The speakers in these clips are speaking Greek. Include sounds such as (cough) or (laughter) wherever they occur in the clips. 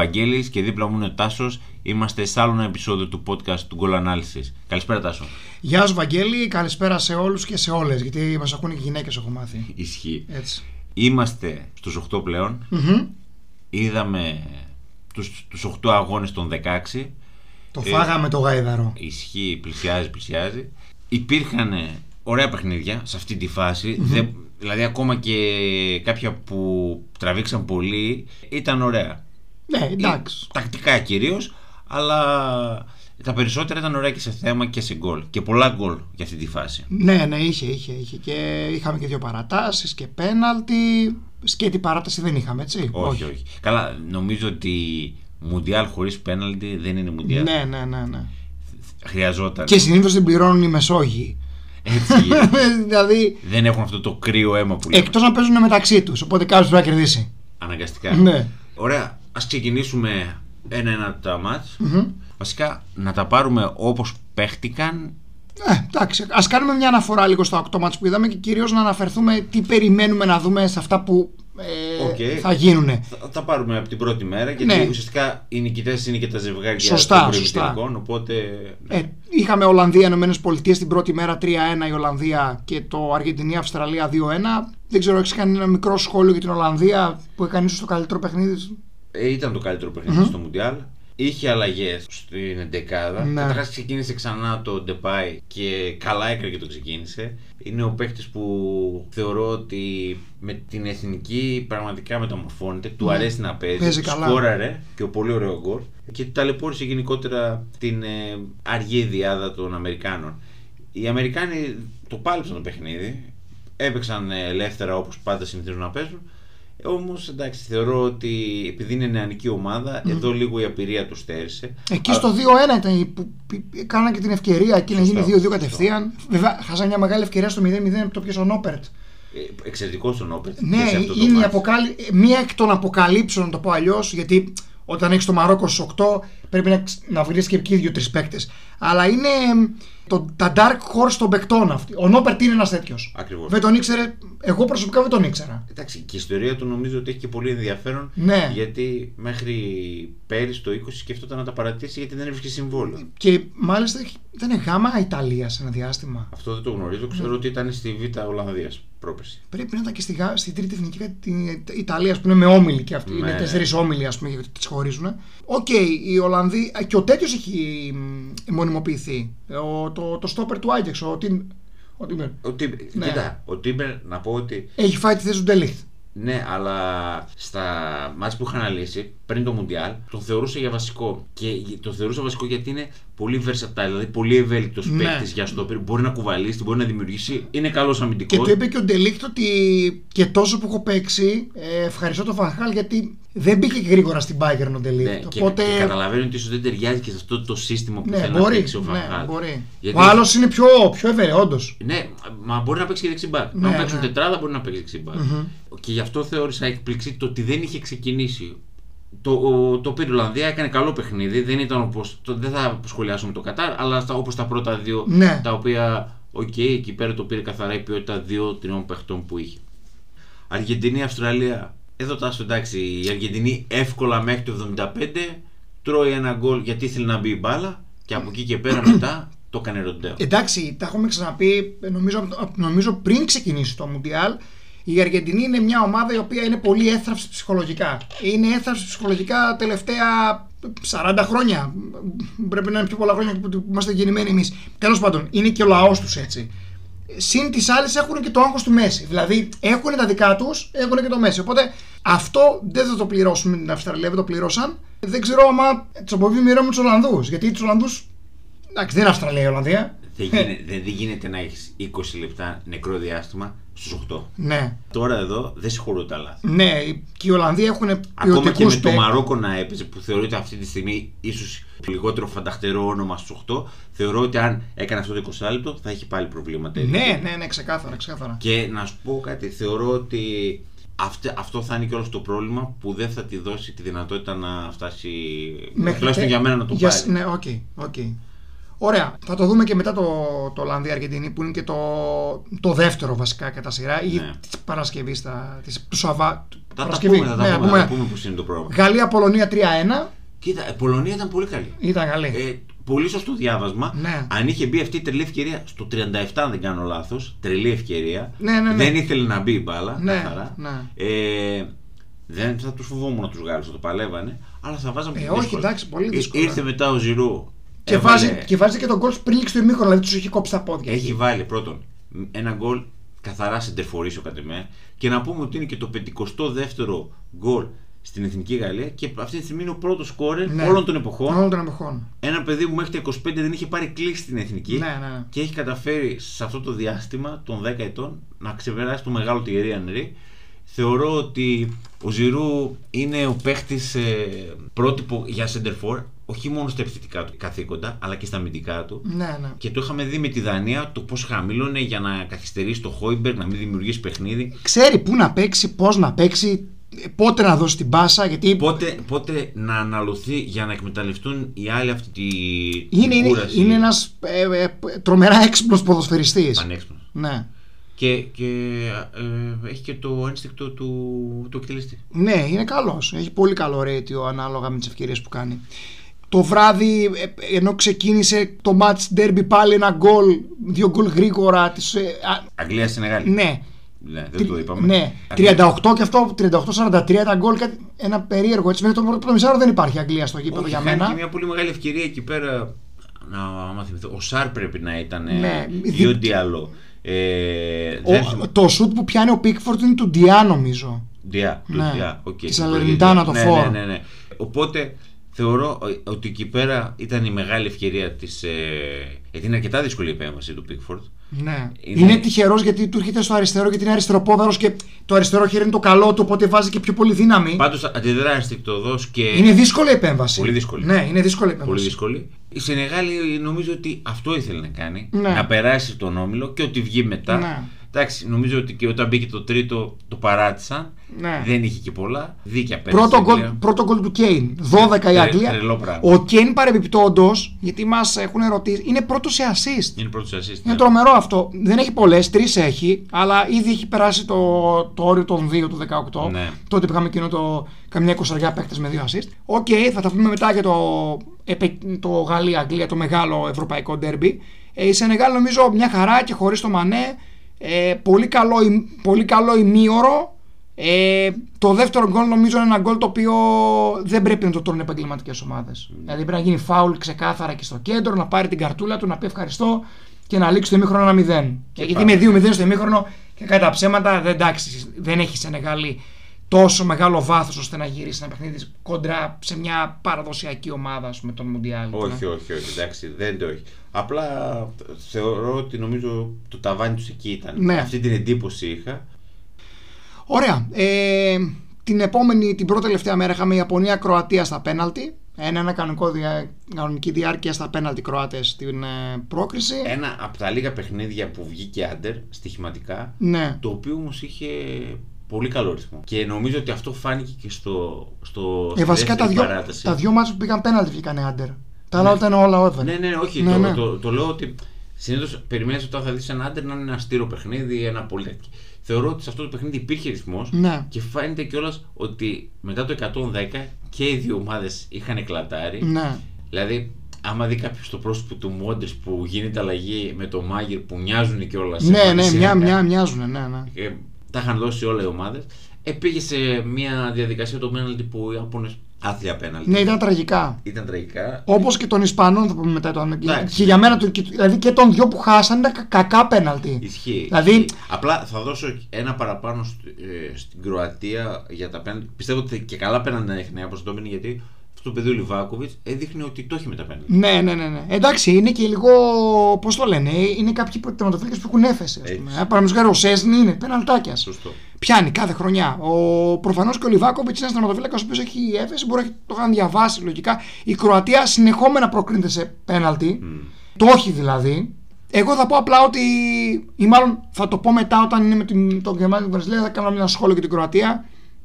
Καλησπέρα. Είμαι ο Βαγγέλης και δίπλα μου είναι ο Τάσος. Είμαστε σε άλλο ένα επεισόδιο του podcast του Goal Analysis. Καλησπέρα Τάσο. Γεια σου Βαγγέλη, καλησπέρα σε όλους και σε όλες, γιατί μας ακούνε και γυναίκες έχω μάθει. Ισχύει. Έτσι. Είμαστε στους 8 πλέον. Μμμ. Είδαμε τους, τους 8 αγώνες των 16. Το Ε, φάγαμε το γάιδαρο. Ισχύει, πλησιάζει, πλησιάζει. Υπήρχαν ωραία παιχνίδια σε αυτή τη φαση Δεν, δηλαδή ακόμα και κάποια που τραβήξαν πολύ ήταν ωραία. Ναι, εντάξει. Ε, Τακτικά κυρίως, αλλά τα περισσότερα ήταν ωραία και σε θέμα και σε γκολ. Και πολλά γκολ για αυτή τη φάση. Ναι, ναι, είχε, είχε, είχε. Και είχαμε και δύο παρατάσεις και πέναλτι. Σκέτη παράταση δεν είχαμε, έτσι; Όχι, όχι. Καλά, νομίζω ότι Μουντιάλ χωρίς πέναλτι δεν είναι Μουντιάλ. Ναι, ναι, ναι, ναι. Χρειαζόταν. Και συνήθως την πληρώνουν οι Μεσόγειοι. Έτσι (laughs) γίνεται. δηλαδή, δεν έχουν αυτό το κρύο αίμα που λέμε. εκτός να παίζουν μεταξύ τους, οπότε κάποιος πρέπει να κερδίσει. Αναγκαστικά. Ναι. Ωραία. Α ξεκινήσουμε ένα-ένα τα ματς. Μμμ. Βασικά να τα πάρουμε όπως παίχτηκαν. Ε, εντάξει, ας κάνουμε μια αναφορά λίγο στα 8 ματς που είδαμε και κυρίως να αναφερθούμε τι περιμένουμε να δούμε σε αυτά που ε, Οκ. θα γίνουν. Θα τα πάρουμε από την πρώτη μέρα γιατί Ναι. ουσιαστικά οι νικητές είναι και τα ζευγάρια Σωστά, των σωστά. προημιτελικών, Οπότε. Ε, είχαμε Ολλανδία, Ηνωμένες Πολιτείες την πρώτη μέρα 3-1 η Ολλανδία και το Αργεντινή Αυστραλία 2-1. Δεν ξέρω, έχεις κάνει ένα μικρό σχόλιο για την Ολλανδία που έκανε ίσως το καλύτερο παιχνίδι; Ε, ήταν το καλύτερο παιχνίδι στο Μουντιάλ. Είχε αλλαγές στην εντεκάδα. Ναι. Καταρχάς ξεκίνησε ξανά το Ντεπάι και καλά έκανε και το ξεκίνησε. Είναι ο παίχτη που θεωρώ ότι με την εθνική πραγματικά μεταμορφώνεται. Του αρέσει να παίζει. Ναι. Παίζει καλά. Σκόραρε και ο πολύ ωραίο γκολ. Και ταλαιπώρησε γενικότερα την ε, αργή διάδα των Αμερικάνων. Οι Αμερικάνοι το πάλεψαν το παιχνίδι. Έπαιξαν ε, ελεύθερα όπως πάντα συνηθίζουν να παίζουν. Όμως εντάξει, θεωρώ ότι επειδή είναι νεανική ομάδα, εδώ λίγο η απειρία τους στέρισε. Εκεί Α- στο 2-1 ήταν η που που- κάναν και την ευκαιρία εκεί να Σωστό, γίνει 2-2 σωστό. κατευθείαν. Βέβαια, χάσαν μια μεγάλη ευκαιρία στο 0-0 που το πιέσε ο Νόπερτ. Ε, Εξαιρετικός στον Όπερτ. Ναι, και σε αυτό το είναι η μάτς. αποκάλυ... μία εκ των αποκαλύψεων, να το πω αλλιώς, γιατί όταν έχεις το Μαρόκο στους 8 πρέπει να, ξ- να βρει και εκεί δύο-τρεις παίκτες. Αλλά είναι εμ, το, τα dark horse των παικτών αυτοί. Ο Νόπερτ είναι ένας τέτοιος. Ακριβώς. Δεν τον ήξερε, εγώ προσωπικά δεν τον ήξερα. Εντάξει, και η ιστορία του νομίζω ότι έχει και πολύ ενδιαφέρον. Ναι. Γιατί μέχρι πέρυσι το 20 σκεφτόταν να τα παρατήσει γιατί δεν έβρισκε συμβόλαιο. Και μάλιστα έχει- ήταν γάμα Ιταλία σε ένα διάστημα. Αυτό δεν το γνωρίζω. Ξέρω ότι ήταν στη Β' Ολλανδίας πρόπερση. Πρέπει να ήταν και στη, Γα- στη τρίτη εθνική τη Ιταλία που είναι με όμιλοι και αυτοί. Ναι. Είναι τέσσερις όμιλοι, ας πούμε, γιατί τις χωρίζουν. Οκ, οι Ολλανδοί. και ο τέτοιος έχει μ, μονιμοποιηθεί. Ο, το, το στόπερ του Άγιαξ, ο, Τιμ, ο Τίμερ. Ο Τίμπερ, Ναι. κοίτα, ο Τίμπερ να πω ότι Έχει φάει τη θέση του Ντε Λιχτ. Ναι, αλλά στα ματς που είχα αναλύσει πριν το Μουντιάλ, τον θεωρούσα για βασικό. Και τον θεωρούσα βασικό γιατί είναι πολύ versatile, δηλαδή πολύ ευέλικτος Ναι. παίκτης για στόπερ. Μπορεί να κουβαλήσει, μπορεί να δημιουργήσει, είναι καλός Και αμυντικό. του είπε και ο Ντε Λιχτ ότι και τόσο που έχω παίξει, ε, ευχαριστώ τον Φαν Χάαλ γιατί δεν μπήκε γρήγορα στην Bayern ο Ντε Λιχτ. Ναι, και, Οπότε. και καταλαβαίνω ότι ίσως δεν ταιριάζει και σε αυτό το σύστημα που ναι, θέλει να μπορεί. παίξει ο Ναι, Φαχάλ. μπορεί. Γιατί- Ο άλλος είναι πιο, πιο ευέλικτο, όντως. Ναι, μα μπορεί να παίξει και δεξί μπακ. Ναι, να παίξουν ναι. τετράδα μπορεί να παίξει δεξί μπακ. Μμμ. Και γι' αυτό θεώρησα έκπληξη το ότι δεν είχε ξεκινήσει. Το, ο- το πήρε η Ολλανδία, έκανε καλό παιχνίδι. Δεν ήταν όπως, το, δεν θα σχολιάσουμε το Κατάρ, αλλά όπως τα πρώτα δύο Ναι. τα οποία, οκ, εκεί πέρα το πήρε καθαρά η ποιότητα δύο-τριών παιχτών που είχε. Αργεντινή, Αυστραλία. Εδώ τάσο εντάξει, η Αργεντινή εύκολα μέχρι το 75 τρώει ένα γκολ γιατί ήθελε να μπει η μπάλα και από εκεί και πέρα μετά το έκανε ροντέο. Εντάξει, τα έχουμε ξαναπεί, νομίζω, νομίζω πριν ξεκινήσει το Μουντιάλ. Η Αργεντινή είναι μια ομάδα η οποία είναι πολύ έθραυστη ψυχολογικά. Είναι έθραυστη ψυχολογικά τελευταία 40 χρόνια. Πρέπει να είναι πιο πολλά χρόνια που είμαστε γεννημένοι εμείς. Τέλος πάντων, είναι και ο λαός τους έτσι. Συν τις άλλες έχουν και το άγχος του Μέση. Δηλαδή έχουν τα δικά τους, έχουν και το Μέση. Οπότε αυτό δεν θα το πληρώσουν με την Αυστραλία, δεν το πληρώσαν. Δεν ξέρω άμα του αποβεί μοιραίο με τους Ολλανδούς. Γιατί τους Ολλανδούς. Εντάξει, δεν είναι Αυστραλία η Ολλανδία. Δεν γίνεται, δεν γίνεται να έχεις 20 λεπτά νεκρό διάστημα στους 8. Ναι. Τώρα εδώ δεν συγχωρούν τα λάθη. Ναι, και οι Ολλανδοί έχουν Ακόμα και ποιοτικού με το Μαρόκο να έπαιζε που θεωρείται αυτή τη στιγμή ίσως λιγότερο φανταχτερό όνομα στους 8, θεωρώ ότι αν έκανε αυτό το 20 λεπτό θα έχει πάλι προβλήματα. Ναι, ναι, ναι, ξεκάθαρα, ξεκάθαρα. Και να σου πω κάτι, θεωρώ ότι αυτό, αυτό θα είναι και όλο το πρόβλημα που δεν θα τη δώσει τη δυνατότητα να φτάσει. τουλάχιστον τε- για μένα να το για- πάρει. Ναι, OK, OK. Ωραία. Θα το δούμε και μετά το, το Ολλανδία-Αργεντινή που είναι και το, το δεύτερο βασικά κατά σειρά ή Ναι. της Παρασκευής, του Σαββά, Τα τα Παρασκευή. πούμε, θα τα Ναι, πούμε, πούμε. θα τα πούμε πώς είναι το πρόγραμμα. Γαλλία-Πολωνία 3-1. Κοίτα, η Πολωνία ήταν πολύ καλή. Ήταν καλή. Ε, πολύ σωστό διάβασμα. Ναι. Αν είχε μπει αυτή η τρελή ευκαιρία στο 37, αν δεν κάνω λάθος, τρελή ευκαιρία. Ναι, ναι, ναι. Δεν ήθελε να μπει η μπάλα. Ναι, καθαρά. ναι. Ε, δεν θα τους φοβόμουν τους Γάλλου, θα το παλεύανε. Αλλά θα βάζαμε Ε, πιο όχι, δύσκολα. εντάξει, πολύ Ε, δύσκολα. Ήρθε μετά ο Ζηρού. Και, έβαλε- βάζει, και βάζει και τον γκολ πριν λήξει το ημίχρονο, δηλαδή τους έχει κόψει τα πόδια. Έχει βάλει πρώτον ένα γκολ καθαρά σεντερφορίσιο κατά με και να πούμε ότι είναι και το 52ο γκολ στην Εθνική Γαλλία και αυτή τη στιγμή είναι ο πρώτος σκόρερ Ναι. όλων των εποχών. Όλων των εποχών. Ένα παιδί που μέχρι τα 25 δεν είχε πάρει κλίση στην Εθνική Ναι, ναι. και έχει καταφέρει σε αυτό το διάστημα των 10 ετών να ξεπεράσει το μεγάλο Τιερή Ανρή. Θεωρώ ότι ο Ζηρού είναι ο παίχτης πρότυπο για center for, όχι μόνο στα επιθετικά του καθήκοντα, αλλά και στα αμυντικά του. Ναι, ναι. Και το είχαμε δει με τη Δανία το πώς χαμήλωνε για να καθυστερήσει το Χόιμπερ, να μην δημιουργήσει παιχνίδι. Ξέρει πού να παίξει, πώς να παίξει, πότε να δώσει την πάσα. Γιατί Πότε, πότε να αναλωθεί για να εκμεταλλευτούν οι άλλοι αυτή τη είναι, την είναι, κούραση. είναι ένας ε, ε, τρομερά έξυπνος ποδοσφαιριστής. Πανέξυπνος. Ναι. Και, και ε, έχει και το ένστικτο του, του εκτελεστή. ναι, είναι καλός. Έχει πολύ καλό ratio ανάλογα με τις ευκαιρίες που κάνει. Το βράδυ, ε, ενώ ξεκίνησε το match derby πάλι ένα γκολ, δύο γκολ γρήγορα. Τις, ε, α, Αγγλία Σενεγάλη. ναι, Ναι, δεν το είπαμε. Ναι, 38 και αυτό, 38-43 τα γκολ, κάτι- ένα περίεργο έτσι. Μέχρι το πρώτο μισάρο δεν υπάρχει Αγγλία στο γήπεδο Όχι, για χάνει μένα. και μια πολύ μεγάλη ευκαιρία εκεί πέρα. Να άμα θυμηθώ. Ο Σάρ πρέπει να ήταν. Ναι, ή ο δι- Ντιαλό. Ε, δεν θυμάμαι. Ο, το σουτ που πιάνει ο Πίκφορντ είναι του Ντιά νομίζω. Διά, του Ναι. Διά, οκ. Της το Σαλερνιτάνα το ναι, φορ. Ναι, ναι, ναι. Οπότε θεωρώ ε, ότι εκεί πέρα ήταν η μεγάλη ευκαιρία της. Ε, γιατί είναι αρκετά δύσκολη η επέμβαση του Πίκφορντ. Ναι. Είναι- Είναι, τυχερός γιατί του έρχεται στο αριστερό γιατί είναι αριστεροπόδαρος και το αριστερό χέρι είναι το καλό του, οπότε βάζει και πιο πολύ δύναμη. Πάντως αντιδρά ενστικτοδό και. Είναι δύσκολη η επέμβαση. Πολύ δύσκολη. Ναι, είναι δύσκολη η επέμβαση. Πολύ δύσκολη. Η Σενεγάλη νομίζω ότι αυτό ήθελε να κάνει. Ναι. Να περάσει τον όμιλο και ότι βγει μετά. Ναι. Εντάξει, νομίζω ότι και όταν μπήκε το τρίτο το παράτησαν. Ναι. Δεν είχε και πολλά. Δίκαια πέρασε. Πρώτο η γκολ, Αγγλία. πρώτο γκολ του Κέιν. 12 η Τρε- Αγγλία. τρελό πράγμα. Ο Κέιν παρεμπιπτόντως, γιατί μας έχουν ερωτήσει, είναι πρώτος σε assist. Είναι πρώτος assist. Είναι ναι. τρομερό αυτό. Δεν έχει πολλές, τρεις έχει, αλλά ήδη έχει περάσει το, το όριο των 2 του 18. Ναι. Τότε που είχαμε εκείνο το καμιά εικοσαριά παίχτε με δύο assist. Οκ, θα τα πούμε μετά για το, επε- το Γαλλία-Αγγλία, το μεγάλο ευρωπαϊκό ντέρμπι. Ε, η Σενεγάλη νομίζω μια χαρά και χωρίς το Μανέ. Ε, πολύ, καλό, ημ- πολύ καλό ημίωρο. Ε, το δεύτερο γκολ νομίζω είναι ένα γκολ το οποίο δεν πρέπει να το τρώνε επαγγελματικές ομάδες. Δηλαδή πρέπει να γίνει φάουλ ξεκάθαρα και στο κέντρο, να πάρει την καρτούλα του, να πει ευχαριστώ και να λήξει το ημίχρονο ένα 0. Και γιατί πάμε. με 2-0 στο ημίχρονο και κατά τα ψέματα δεν, εντάξει, δεν έχει Σενεγάλη τόσο μεγάλο βάθος ώστε να γυρίσει ένα παιχνίδι κοντρά σε μια παραδοσιακή ομάδα, ας πούμε, τον Μουντιάλ. Όχι, όχι, όχι, εντάξει, δεν το έχει. Απλά θεωρώ ότι νομίζω το ταβάνι τους εκεί ήταν. Ναι. Αυτή την εντύπωση είχα. Ωραία. Ε, την επόμενη, την πρώτη τελευταία μέρα είχαμε Ιαπωνία-Κροατία στα πέναλτι. Ένα, ένα κανονικό δια, κανονική διάρκεια στα πέναλτι Κροάτες στην ε, πρόκριση. Ένα από τα λίγα παιχνίδια που βγήκε άντερ στοιχηματικά, Ναι. το οποίο όμως είχε πολύ καλό ρυθμό. Και νομίζω ότι αυτό φάνηκε και στο, στο Ε, στη βασικά τα δεύτερη δυο, παράταση. τα δυο μάτια που πήγαν πέναλτι βγήκαν άντερ. Τα άλλα ήταν όλα over. Ναι, ναι, όχι. Ναι, το, ναι. Το, το, λέω ότι συνήθως περιμένεις όταν θα δεις ένα άντερ να είναι ένα αστήρο παιχνίδι, ένα πολύ τακτικό. Θεωρώ ότι σε αυτό το παιχνίδι υπήρχε ρυθμός Ναι. και φαίνεται κιόλας ότι μετά το 110 και οι δύο ομάδες είχαν εκλατάρει. Ναι. Δηλαδή, άμα δει κάποιος το πρόσωπο του Μόντες που γίνεται αλλαγή με το Μάγερ που μοιάζουν κιόλας. Ναι, ναι, μια, μια, μοιάζουν, ναι, ναι. Ε, τα είχαν δώσει όλα οι ομάδες. Ε, πήγε σε μια διαδικασία το πέναλτι που οι Ιάπωνες. Άθλια πέναλτι. Ναι, ήταν τραγικά. Ήταν τραγικά. Όπως και των Ισπανών, θα πούμε μετά. Το, Εντάξει. και για μένα, το- και- δηλαδή και των δυο που χάσαν ήταν κα- κακά πέναλτι. Ισχύει. Δηλαδή- ισχύει. Απλά θα δώσω ένα παραπάνω σ- ε, στην Κροατία για τα πέναλτι. Πιστεύω ότι και καλά πέναλτι να έχει νέα προσδόμενη γιατί αυτό το παιδί ο Λιβάκοβιτς έδειχνε ότι το έχει με τα πέναλτι. Ναι, ναι, ναι, ναι. Εντάξει, είναι και λίγο. Πώς το λένε, είναι κάποιοι τερματοφύλακε που έχουν έφεση. Έτσι. Παραδείγματος χάρη ο Σέσνη είναι πέναλτάκιας. Σωστό. Πιάνει κάθε χρονιά. Ο, Προφανώς και ο Λιβάκοβιτς είναι ένας τερματοφύλακα ο οποίος έχει έφεση, μπορεί να έχει- το είχαν διαβάσει λογικά. Η Κροατία συνεχόμενα προκρίνεται σε πέναλτι. Το όχι δηλαδή. Εγώ θα πω απλά ότι. ή μάλλον θα το πω μετά όταν είναι με την, τον Γερμανία και την Βραζιλία. Θα κάνω ένα σχόλιο για την Κροατία.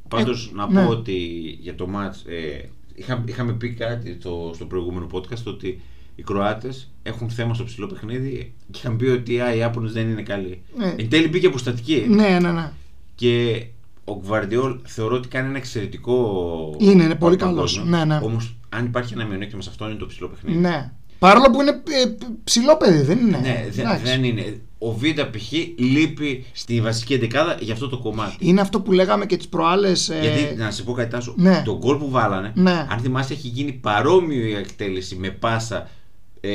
Πάντως Ε, να ναι. πω ότι για το match ε, είχα, είχαμε πει κάτι το, στο προηγούμενο podcast ότι οι Κροάτες έχουν θέμα στο ψηλό παιχνίδι και είχαν πει ότι α, οι Ιάπωνε δεν είναι καλοί. Ναι. Εν τέλει μπήκε αποστατική Ναι, ναι, ναι. και ο Γκβαρδιόλ θεωρώ ότι κάνει ένα εξαιρετικό. Είναι, είναι πολύ καλός. Ναι, ναι. Όμως, αν υπάρχει ένα μειονέκτημα σε αυτό, είναι το ψηλό παιχνίδι. Ναι. Παρόλο που είναι ε, ψηλό παιδί, δεν είναι. Ναι, δεν, Εντάξει. δεν είναι. Ο Βίντα π.χ. λείπει στη βασική εντεκάδα για αυτό το κομμάτι. Είναι αυτό που λέγαμε και τις προάλλες. Γιατί, να σε πω κάτι Τάσο, ναι. το γκολ που βάλανε, Ναι. αν θυμάσαι, έχει γίνει παρόμοιο η εκτέλεση με πάσα ε,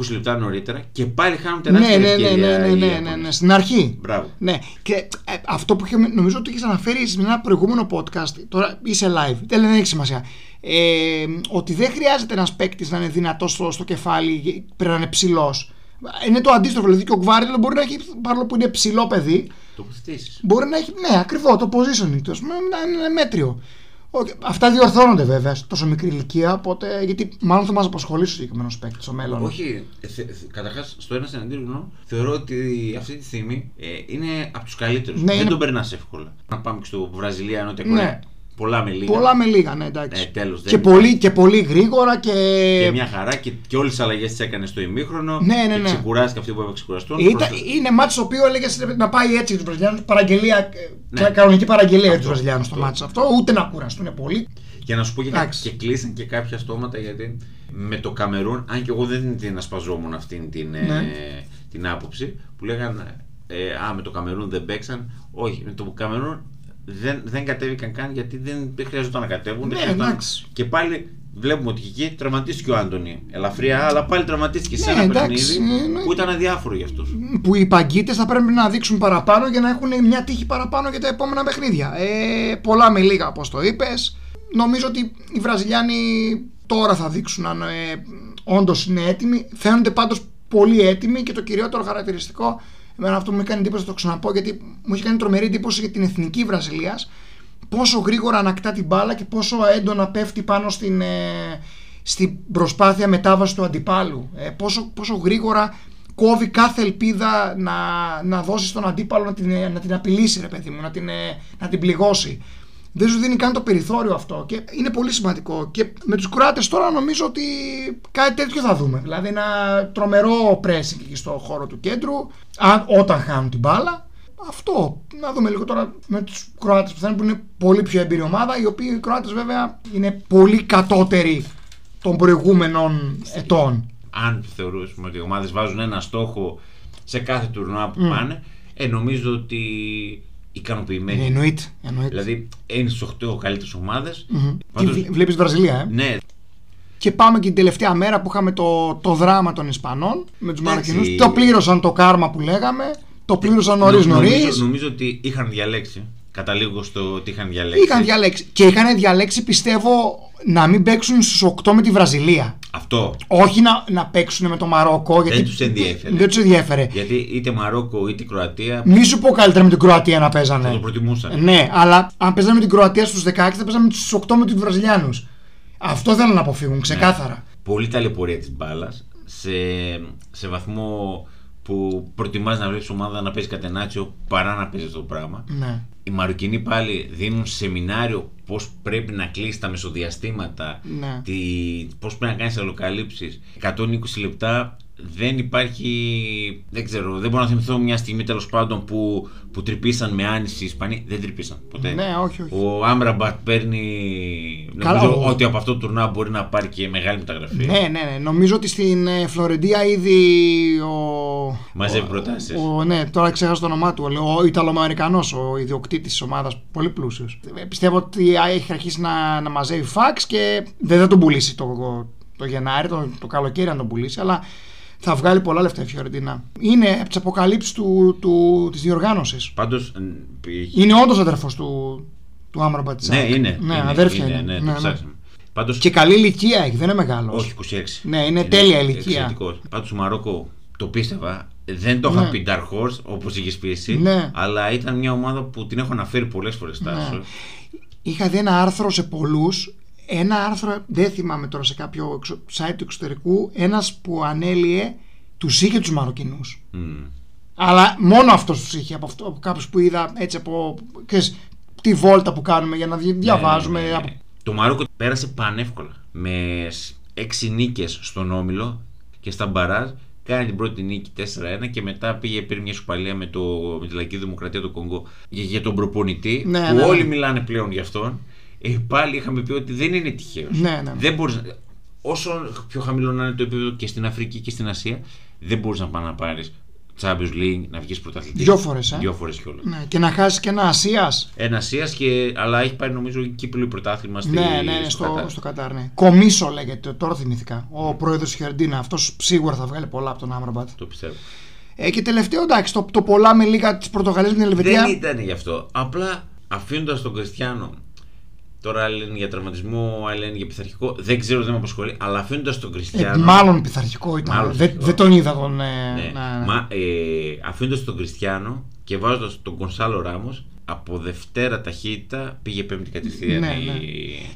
20 λεπτά νωρίτερα και πάλι χάνουν τεράστια ναι, ναι, ναι, ευκαιρία ναι, ναι, οι ναι, ναι, Ιαπωνές. ναι, στην αρχή. Μπράβο. Ναι, και ε, αυτό που είχε, νομίζω ότι είχες αναφέρει σε ένα προηγούμενο podcast, τώρα είσαι live, δεν έχει σημασία. Ε, ότι δεν χρειάζεται ένας παίκτης να είναι δυνατός στο, στο κεφάλι, πρέπει να είναι ψηλός. Είναι το αντίστροφο. Δηλαδή και ο Γκβάρντιολ μπορεί να έχει, παρόλο που είναι ψηλό παιδί, Τοποθετήσεις. μπορεί να έχει. Ναι, ακριβώς το positioning του. ας πούμε, Να είναι μέτριο. Οκ, Αυτά διορθώνονται βέβαια σε τόσο μικρή ηλικία, οπότε, γιατί μάλλον θα μας απασχολήσει ο συγκεκριμένος παίκτης στο μέλλον. Όχι, καταρχάς στο ένα εναντίον θεωρώ ότι αυτή τη στιγμή ε, είναι από τους καλύτερους. Ναι, Δεν είναι- τον περνάς εύκολα. Να πάμε και στο Βραζιλία, Νότια Ναι. Κορέα. Πολλά με λίγα. Πολλά με λίγα, ναι, εντάξει. Ε, τέλος, και, δεν- πολύ, και πολύ γρήγορα και. Και μια χαρά και, και όλες τις αλλαγές τις έκανε στο ημίχρονο. Ναι, ναι, Και ναι. ξεκουράστηκε αυτοί που έπρεπε να ξεκουραστούν. Ήταν, Προς- είναι μάτσο το οποίο έλεγες να πάει έτσι για τους Βραζιλιάνους. Παραγγελία, ε, Ναι. κανονική παραγγελία για τους Αυτό, Βραζιλιάνους στο αυτό. μάτσο αυτό. Ούτε να κουραστούν πολύ. Για να σου πω και, Εντάξει. και κλείσαν και κάποια στόματα γιατί με το Καμερούν, αν και εγώ δεν την ασπαζόμουν αυτήν την, ε, Ναι. την άποψη, που λέγανε ε, Α, με το Καμερούν δεν παίξαν. Όχι, με το Καμερούν δεν, δεν κατέβηκαν καν γιατί δεν, δεν χρειαζόταν να κατέβουν. Ναι, δεν χρειαζόταν- εντάξει. Και πάλι βλέπουμε ότι εκεί τραυματίστηκε ο Άντωνη. Ελαφριά, αλλά πάλι τραυματίστηκε σε Ναι, ένα εντάξει, παιχνίδι ναι. που ήταν αδιάφορο για αυτούς. Που οι παγκίτες θα πρέπει να δείξουν παραπάνω για να έχουν μια τύχη παραπάνω για τα επόμενα παιχνίδια. Ε, πολλά με λίγα, όπως το είπες. Νομίζω ότι οι Βραζιλιάνοι τώρα θα δείξουν αν ε, όντως είναι έτοιμοι. Φαίνονται πάντως πολύ έτοιμοι και το κυριότερο χαρακτηριστικό, εμένα αυτό που μου έκανε εντύπωση, θα το ξαναπώ, γιατί μου είχε κάνει τρομερή εντύπωση για την εθνική Βραζιλίας. Πόσο γρήγορα ανακτά την μπάλα και πόσο έντονα πέφτει πάνω στην, ε, στην προσπάθεια μετάβασης του αντιπάλου. Ε, πόσο, πόσο γρήγορα κόβει κάθε ελπίδα να, να δώσει στον αντίπαλο να την, ε, να την απειλήσει, ρε παιδί μου, να την, ε, να την πληγώσει. Δεν σου δίνει καν το περιθώριο αυτό και είναι πολύ σημαντικό. Και με τους Κροάτες τώρα νομίζω ότι κάτι τέτοιο θα δούμε. Δηλαδή ένα τρομερό pressing εκεί στο χώρο του κέντρου, αν, όταν χάνουν την μπάλα. Αυτό. Να δούμε λίγο τώρα με τους Κροάτες που θα είναι που είναι πολύ πιο εμπειρή ομάδα, οι οποίοι οι Κροάτες βέβαια είναι πολύ κατώτεροι των προηγούμενων ετών. αν θεωρούσαμε ότι οι ομάδες βάζουν ένα στόχο σε κάθε τουρνουά που πάνε, ε, νομίζω ότι ικανοποιημένοι. Ε, Εννοείται. εννοείται. Δηλαδή είναι στις 8 καλύτερες ομάδες. Μμμ. Τι βλέ- βλέπεις Βραζιλία, ε; Ναι, Και πάμε και την τελευταία μέρα που είχαμε το, το δράμα των Ισπανών με τους Εντάξει. Μαροκινούς. Το πλήρωσαν το κάρμα που λέγαμε. Το πλήρωσαν νωρίς νο- νωρίς. Νομίζω, νομίζω ότι είχαν διαλέξει. Καταλήγω στο ότι είχαν διαλέξει. Είχαν διαλέξει. Και είχαν διαλέξει, πιστεύω, να μην παίξουν στους 8 με τη Βραζιλία. Αυτό. Όχι να, να παίξουν με το Μαρόκο. Γιατί τους ενδιέφερε. Δεν τους ενδιέφερε. Γιατί είτε Μαρόκο είτε Κροατία Μη σου πω καλύτερα με την Κροατία να θα παίζανε. το προτιμούσαν. Ναι, αλλά αν παίζανε με την Κροατία στους 16 θα παίζανε στους 8 με τους Βραζιλιάνους. Αυτό θέλουν να αποφύγουν, ξεκάθαρα. Πολύ ταλαιπωρία της μπάλας σε, σε βαθμό που προτιμάς να βλέπεις ομάδα να παίζει κατενάτσιο παρά να παίζεις αυτό το πράγμα. Ναι. Οι Μαροκινοί πάλι δίνουν σεμινάριο πώς πρέπει να κλείσει τα μεσοδιαστήματα, Ναι. τι, πώς πρέπει να κάνεις αλλοκαλύψει. 120 λεπτά δεν υπάρχει. Δεν ξέρω, δεν μπορώ να θυμηθώ μια στιγμή τέλος πάντων που, που τρυπήσαν με άνηση οι Ισπανοί. Δεν τρυπήσαν ποτέ. Ναι, όχι, όχι. Ο Άμραμπατ παίρνει. Καλά, νομίζω ο- ότι από αυτό το τουρνά μπορεί να πάρει και μεγάλη μεταγραφή. Ναι, ναι, ναι. Νομίζω ότι στην ε, Φλωρεντία ήδη ο. Μαζεύει ο- προτάσεις. Ο, ναι, τώρα ξέχασα το όνομά του. Ο, ο Ιταλοαμερικανός, ο ιδιοκτήτης της ομάδας, πολύ πλούσιος. Πιστεύω ότι έχει αρχίσει να, να μαζεύει φαξ και δεν θα τον πουλήσει το, το Γενάρη, το, το καλοκαίρι αν τον πουλήσει, αλλά θα βγάλει πολλά λεφτά η Φιωρεντίνα. Είναι από τις αποκαλύψεις του, του, της διοργάνωσης. Πάντως. Είναι όντως αδερφός του, του Άμραμπα τη Ναι, είναι. Ναι, είναι, αδέρφια είναι. είναι. Ναι, Ναι, το ναι. ψάξαμε. Πάντως, Και καλή ηλικία έχει, δεν είναι μεγάλος. Όχι, 26. Ναι, είναι τέλεια ηλικία. Πάντως το Μαρόκο το πίστευα. Δεν το είχα Ναι. πει Dark Horse όπως είχες πει εσύ. Ναι. Αλλά ήταν μια ομάδα που την έχω αναφέρει πολλές φορές Τάσο. Είχα δει ένα άρθρο σε πολλούς. Ένα άρθρο, δεν θυμάμαι τώρα σε κάποιο εξω- site του εξωτερικού, ένας που ανέλυε τους είχε τους Μαροκινούς. Μμ. Αλλά μόνο αυτός τους είχε από, αυτό, από κάποιους που είδα έτσι από. Ξέρεις, τη βόλτα που κάνουμε για να δι- διαβάζουμε. Ναι, ναι, ναι. από- Το Μαρόκο πέρασε πανεύκολα. Με 6 νίκες στον Όμιλο και στα μπαράζ Κάνει την πρώτη νίκη 4-1 και μετά πήγε πήρε μια σουπαλία με, το, με τη Λαϊκή Δημοκρατία του Κονγκό για, για τον προπονητή Ναι, που ναι, ναι. όλοι μιλάνε πλέον γι' αυτόν. Ε, πάλι είχαμε πει ότι δεν είναι τυχαίος. Ναι, ναι. Δεν μπορείς, να- όσο πιο χαμηλό να είναι το επίπεδο και στην Αφρική και στην Ασία, δεν μπορείς να πάει να πάρεις Champions League, να βγεις πρωταθλητής. Δυο φορές, ε. Δυο φορές κιόλας. Ναι, και να χάσεις και ένα Ασίας. Ένα Ασίας και. Αλλά έχει πάρει νομίζω κύπελο πρωτάθλημα στη, Ναι, ναι, ναι, στο, στο, Κατάρ. στο Κατάρ. Ναι. Κομίσο λέγεται, τώρα θυμηθήκα. Ο πρόεδρος τη Χερντίνα. Αυτός σίγουρα θα βγάλει πολλά από τον Άμραμπατ. Το πιστεύω. Ε, και τελευταίο, εντάξει, το, το πολλά με λίγα της Πορτογαλίας με την Ελβετία. Δεν ήταν γι' αυτό. Απλά αφήνοντας τον Κριστιανό. Τώρα άλλοι λένε για τραυματισμό, άλλοι λένε για πειθαρχικό. Δεν ξέρω, δεν με απασχολεί. Αλλά αφήνοντας τον Ε, Κριστιανό. μάλλον πειθαρχικό ήταν. Μάλλον δεν, πειθαρχικό. δεν τον είδα τον. Ε, Ναι. ναι, ναι. Μα ε, αφήνοντας τον Κριστιανό και βάζοντας τον Κονσάλο Ράμος, από Δευτέρα ταχύτητα πήγε πέμπτη κατευθείαν. Ναι, η- ναι.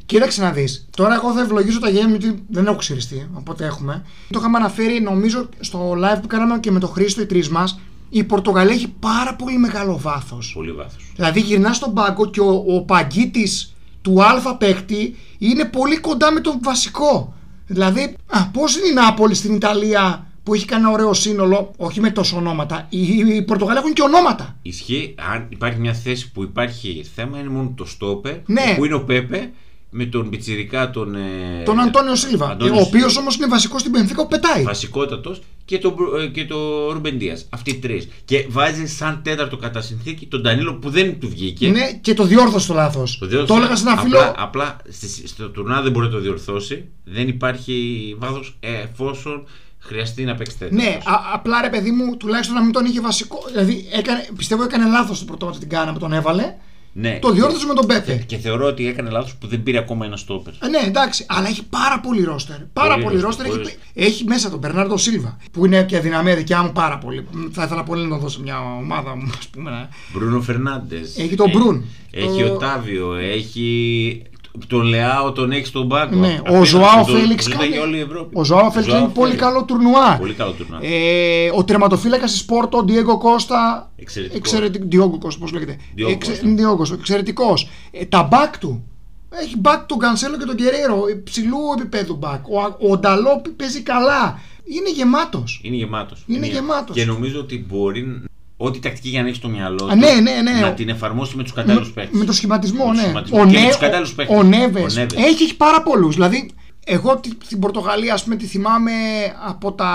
Κοίταξε να δεις. Τώρα, εγώ θα ευλογήσω τα γέννη γιατί δεν έχω ξυριστεί. Οπότε έχουμε. Το είχαμε αναφέρει, νομίζω, στο live που κάναμε και με τον Χρήστο, οι τρεις μας. Η Πορτογαλία έχει πάρα πολύ μεγάλο βάθος. Πολύ βάθος. Δηλαδή, γυρνά στον πάγκο και ο, ο παγκίτης του Α παίκτη είναι πολύ κοντά με τον βασικό. Δηλαδή, πώς είναι η Νάπολη στην Ιταλία που έχει κάνει ένα ωραίο σύνολο, όχι με τόσο ονόματα. Οι, οι, οι Πορτογαλοί έχουν και ονόματα. Ισχύει, αν υπάρχει μια θέση που υπάρχει θέμα, είναι μόνο το στόπερ. Ναι. Που είναι ο Πέπε με τον Πιτσιρικά τον. ε, Τον Αντώνιο Σίλβα. Αντώνιο ο οποίος Σίλβα. όμως είναι βασικός στην Πενθήκα που πετάει. Βασικότατος και το, Μπρου- ε, και το Ρουμπεν Δίας. Αυτοί οι τρεις. Και βάζει σαν τέταρτο κατά συνθήκη τον Ντανίλο που δεν του βγήκε. Ναι, και το διόρθωσε το λάθος. Το, Το, έλεγα σε ένα φίλο. Απλά, απλά στη- στο τουρνά δεν μπορεί να το διορθώσει. Δεν υπάρχει βάθος εφόσον χρειαστεί να παίξει τέταρτο. Ναι, α, απλά ρε παιδί μου, τουλάχιστον να μην τον είχε βασικό. Δηλαδή, έκανε, πιστεύω έκανε λάθος το πρώτο μάτι την κάνα που τον έβαλε. Ναι. Το διόρθωσε με τον Και, Πέπε. και θεωρώ ότι έκανε λάθος που δεν πήρε ακόμα ένα στόπερ. Ε, ναι, εντάξει, αλλά έχει πάρα πολύ ρόστερ. Πάρα Πολύ πολύ ρόστερ, ρόστερ. πολύ Έχει, έχει μέσα τον Μπερνάρντο Σίλβα, που είναι και αδυναμία δικιά μου πάρα πολύ. Θα ήθελα πολύ να τον δώσω μια ομάδα μου, ας πούμε. να- Μπρούνο Φερνάντες. Έχει τον Μπρούν-. Έχει Το- Οτάβιο. Έχει τον Λεάο, τον έχεις στον πάγκο. Ναι, ο Απέναντι Ζωάο τον- Φέληξ τον κάνει- κλαίγει όλη η Ευρώπη. Ο Ζωάο Φέληξ Ζωάο είναι πολύ Φέληξ. καλό τουρνουά. Πολύ καλό τουρνουά. Ε, ο τερματοφύλακας της Πόρτο, ο Ντιόγκο Κόστα. Εξαιρετικό. Εξαιρετικό. Ντιόγκο Κόστα, πώς λέγεται. Ντιόγκο Εξε- Κόστα. Ντιόγκο Κόστα, Εξαιρετικός. Ε, τα μπακ του. Έχει μπακ τον Κανσέλο και τον Κεραίρο. Υψηλού επίπεδου μπακ. Ο, ο Νταλό παίζει καλά. Είναι γεμάτος. Είναι γεμάτος. Είναι γεμάτος. Και νομίζω ότι μπορεί ό,τι τακτική για να έχεις στο μυαλό Α, του ναι, ναι, ναι. να την εφαρμόσεις με τους κατάλληλους παίκτες. Με το σχηματισμό, Με το ναι. σχηματισμό. Ο, Και Νέ, με τους κατάλληλους ο, παίκτες. ο Νέβες. Ο Νέβες. Έχει, έχει πάρα πολλούς. Δηλαδή, εγώ τη- την Πορτογαλία, ας πούμε, τη θυμάμαι από τα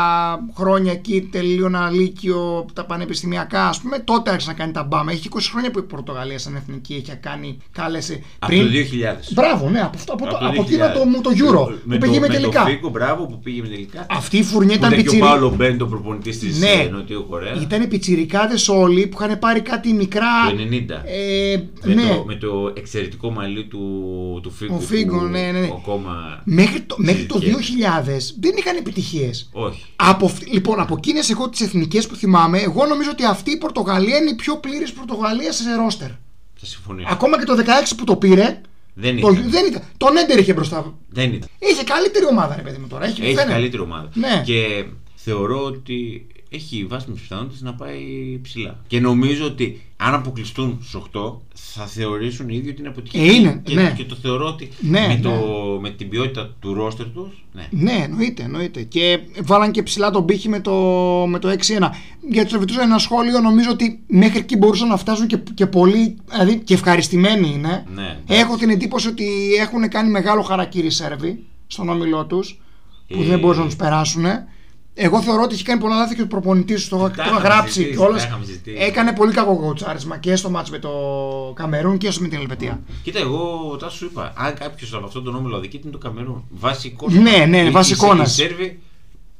χρόνια εκεί, τελείωνα λύκειο, τα πανεπιστημιακά, ας πούμε. Τότε άρχισε να κάνει τα μπάμα. Έχει 20 χρόνια που η Πορτογαλία σαν εθνική έχει κάνει καλές. Από το 2000. Μπράβο, ναι, από, αυτό, από, το, το από 2000. εκείνο το, το Euro Με που πήγε με το τελικά. Φίγκο, μπράβο που πήγε με τελικά. Αυτή η φουρνιά Που ήταν ήταν και ο πιτσιρι... Πάολο Μπέντο προπονητής της Ναι. Νοτιού Κορέα. Ήταν πιτσιρικάδες όλοι που είχαν πάρει κάτι μικρά. Το 90. Ε, με, ναι. το, με το εξαιρετικό μαλλί του, του Φίγκο. Ο Φίγκο, που ναι, ναι, ναι. Ακόμα. Μέχρι το, μέχρι το 2000 συζητιέται. δεν είχαν επιτυχίες. Όχι. Από, αυτ- λοιπόν, από εκείνες εγώ τις εθνικές που θυμάμαι, εγώ νομίζω ότι αυτή η Πορτογαλία είναι η πιο πλήρης Πορτογαλίας σε ρόστερ. Θα συμφωνήσω. Ακόμα και το 16 που το πήρε. Δεν Το, ήταν. δεν ήταν. Τον Έντερ είχε μπροστά. Δεν ήταν. Είχε καλύτερη ομάδα, ρε παιδί μου τώρα. Έχει, Έχει φαίνεται. καλύτερη ομάδα. Ναι. Και θεωρώ ότι έχει βάσιμε πιθανότητες να πάει ψηλά. Και νομίζω ότι αν αποκλειστούν στους 8, θα θεωρήσουν οι ίδιοι ότι είναι αποτυχία. Ε, είναι, και, ναι. και το θεωρώ ότι Ναι, με, ναι. το, με την ποιότητα του ρόστερ τους. Ναι. Ναι, εννοείται, εννοείται. Και βάλαν και ψηλά τον πύχη με το, με το 6-1. Για τους Ελβετού, ένα σχόλιο νομίζω ότι μέχρι εκεί μπορούσαν να φτάσουν και, και πολύ. Δηλαδή και ευχαριστημένοι είναι. Ναι. Έχω την εντύπωση ότι έχουν κάνει μεγάλο χαρακτήρι οι Σέρβοι στον όμιλό τους που Ε, δεν μπορούσαν να τους περάσουν. Εγώ θεωρώ ότι έχει κάνει πολλά λάθη και ο προπονητής του. Το, είχα- το είχα είχαμε γράψει συζητήσει, κιόλας. τα είχαμε συζητήσει. Έκανε πολύ κακό κοουτσάρισμα και στο μάτς με το Καμερούν και στο με την Ελβετία. Κοίτα, εγώ τα σου είπα. Αν κάποιος από αυτόν τον όμιλο αδικείται είναι το Καμερούν; Βασικό. Ναι, ναι, βασικόνας. Οι Σέρβοι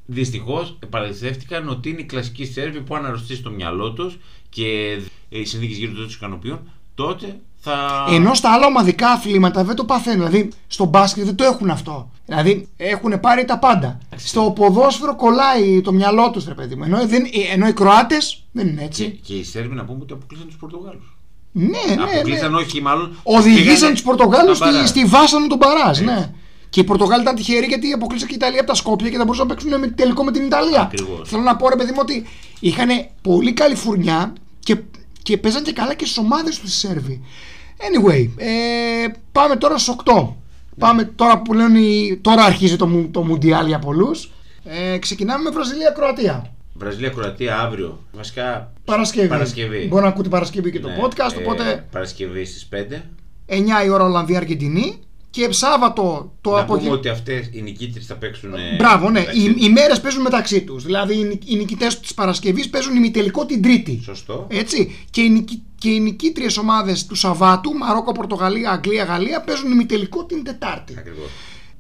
δυστυχώς επαληθεύτηκαν ότι είναι οι κλασικοί Σέρβοι που αν αρρωστεί στο μυαλό τους και οι συνθήκες γύρω τους ικανοποιούν, τότε θα. Ενώ στα άλλα ομαδικά αθλήματα δεν το παθαίνουν. Δηλαδή στο μπάσκετ δεν το έχουν αυτό. Δηλαδή έχουν πάρει τα πάντα. Στο ποδόσφαιρο κολλάει το μυαλό τους, ρε παιδί μου. Ενώ, δεν, ενώ οι Κροάτες δεν είναι Και, έτσι. και οι Σέρβοι να πούμε ότι αποκλείσαν τους Πορτογάλους. Ναι, ναι, αποκλείσαν ναι. όχι, μάλλον. Οδηγήσαν πήγανε τους Πορτογάλους στα μπαράζ. στη, στη βάσανο των Παράζ. Έτσι. Ναι. Και οι Πορτογάλοι ήταν τυχεροί γιατί αποκλείσαν και η Ιταλία από τα Σκόπια και θα μπορούσαν να παίξουν με, τελικό με την Ιταλία. Ακριβώς. Θέλω να πω, ρε παιδί μου, ότι είχαν πολύ καλή φουρνιά και, και παίζαν και καλά και στις ομάδες τους οι Σέρβοι. Anyway, ε, πάμε τώρα στου 8. Πάμε τώρα που λένε οι- τώρα αρχίζει το, μου- το Μουντιάλ για πολλούς. Ε, ξεκινάμε με Βραζιλία-Κροατία. Βραζιλία-Κροατία αύριο. Βασικά. Παρασκευή. Παρασκευή. Μπορεί να ακούτε Παρασκευή και το Ναι, podcast, ε, οπότε Παρασκευή στις 5. 9 η ώρα Ολλανδία-Αργεντινή και Σάββατο το Να πούμε απόγευμα. ότι αυτές οι νικήτρε θα παίξουν. ε, Μπράβο, ναι. μεταξύ Οι, τους. οι μέρες παίζουν μεταξύ τους. Δηλαδή οι, νικ- οι νικητές της Παρασκευής παίζουν ημιτελικό την Τρίτη. Σωστό. Έτσι. Και οι, νικη, και οι νικήτριες ομάδες του Σαββάτου, Μαρόκο, Πορτογαλία, Αγγλία, Γαλλία, παίζουν ημιτελικό την Τετάρτη. Ακριβώς.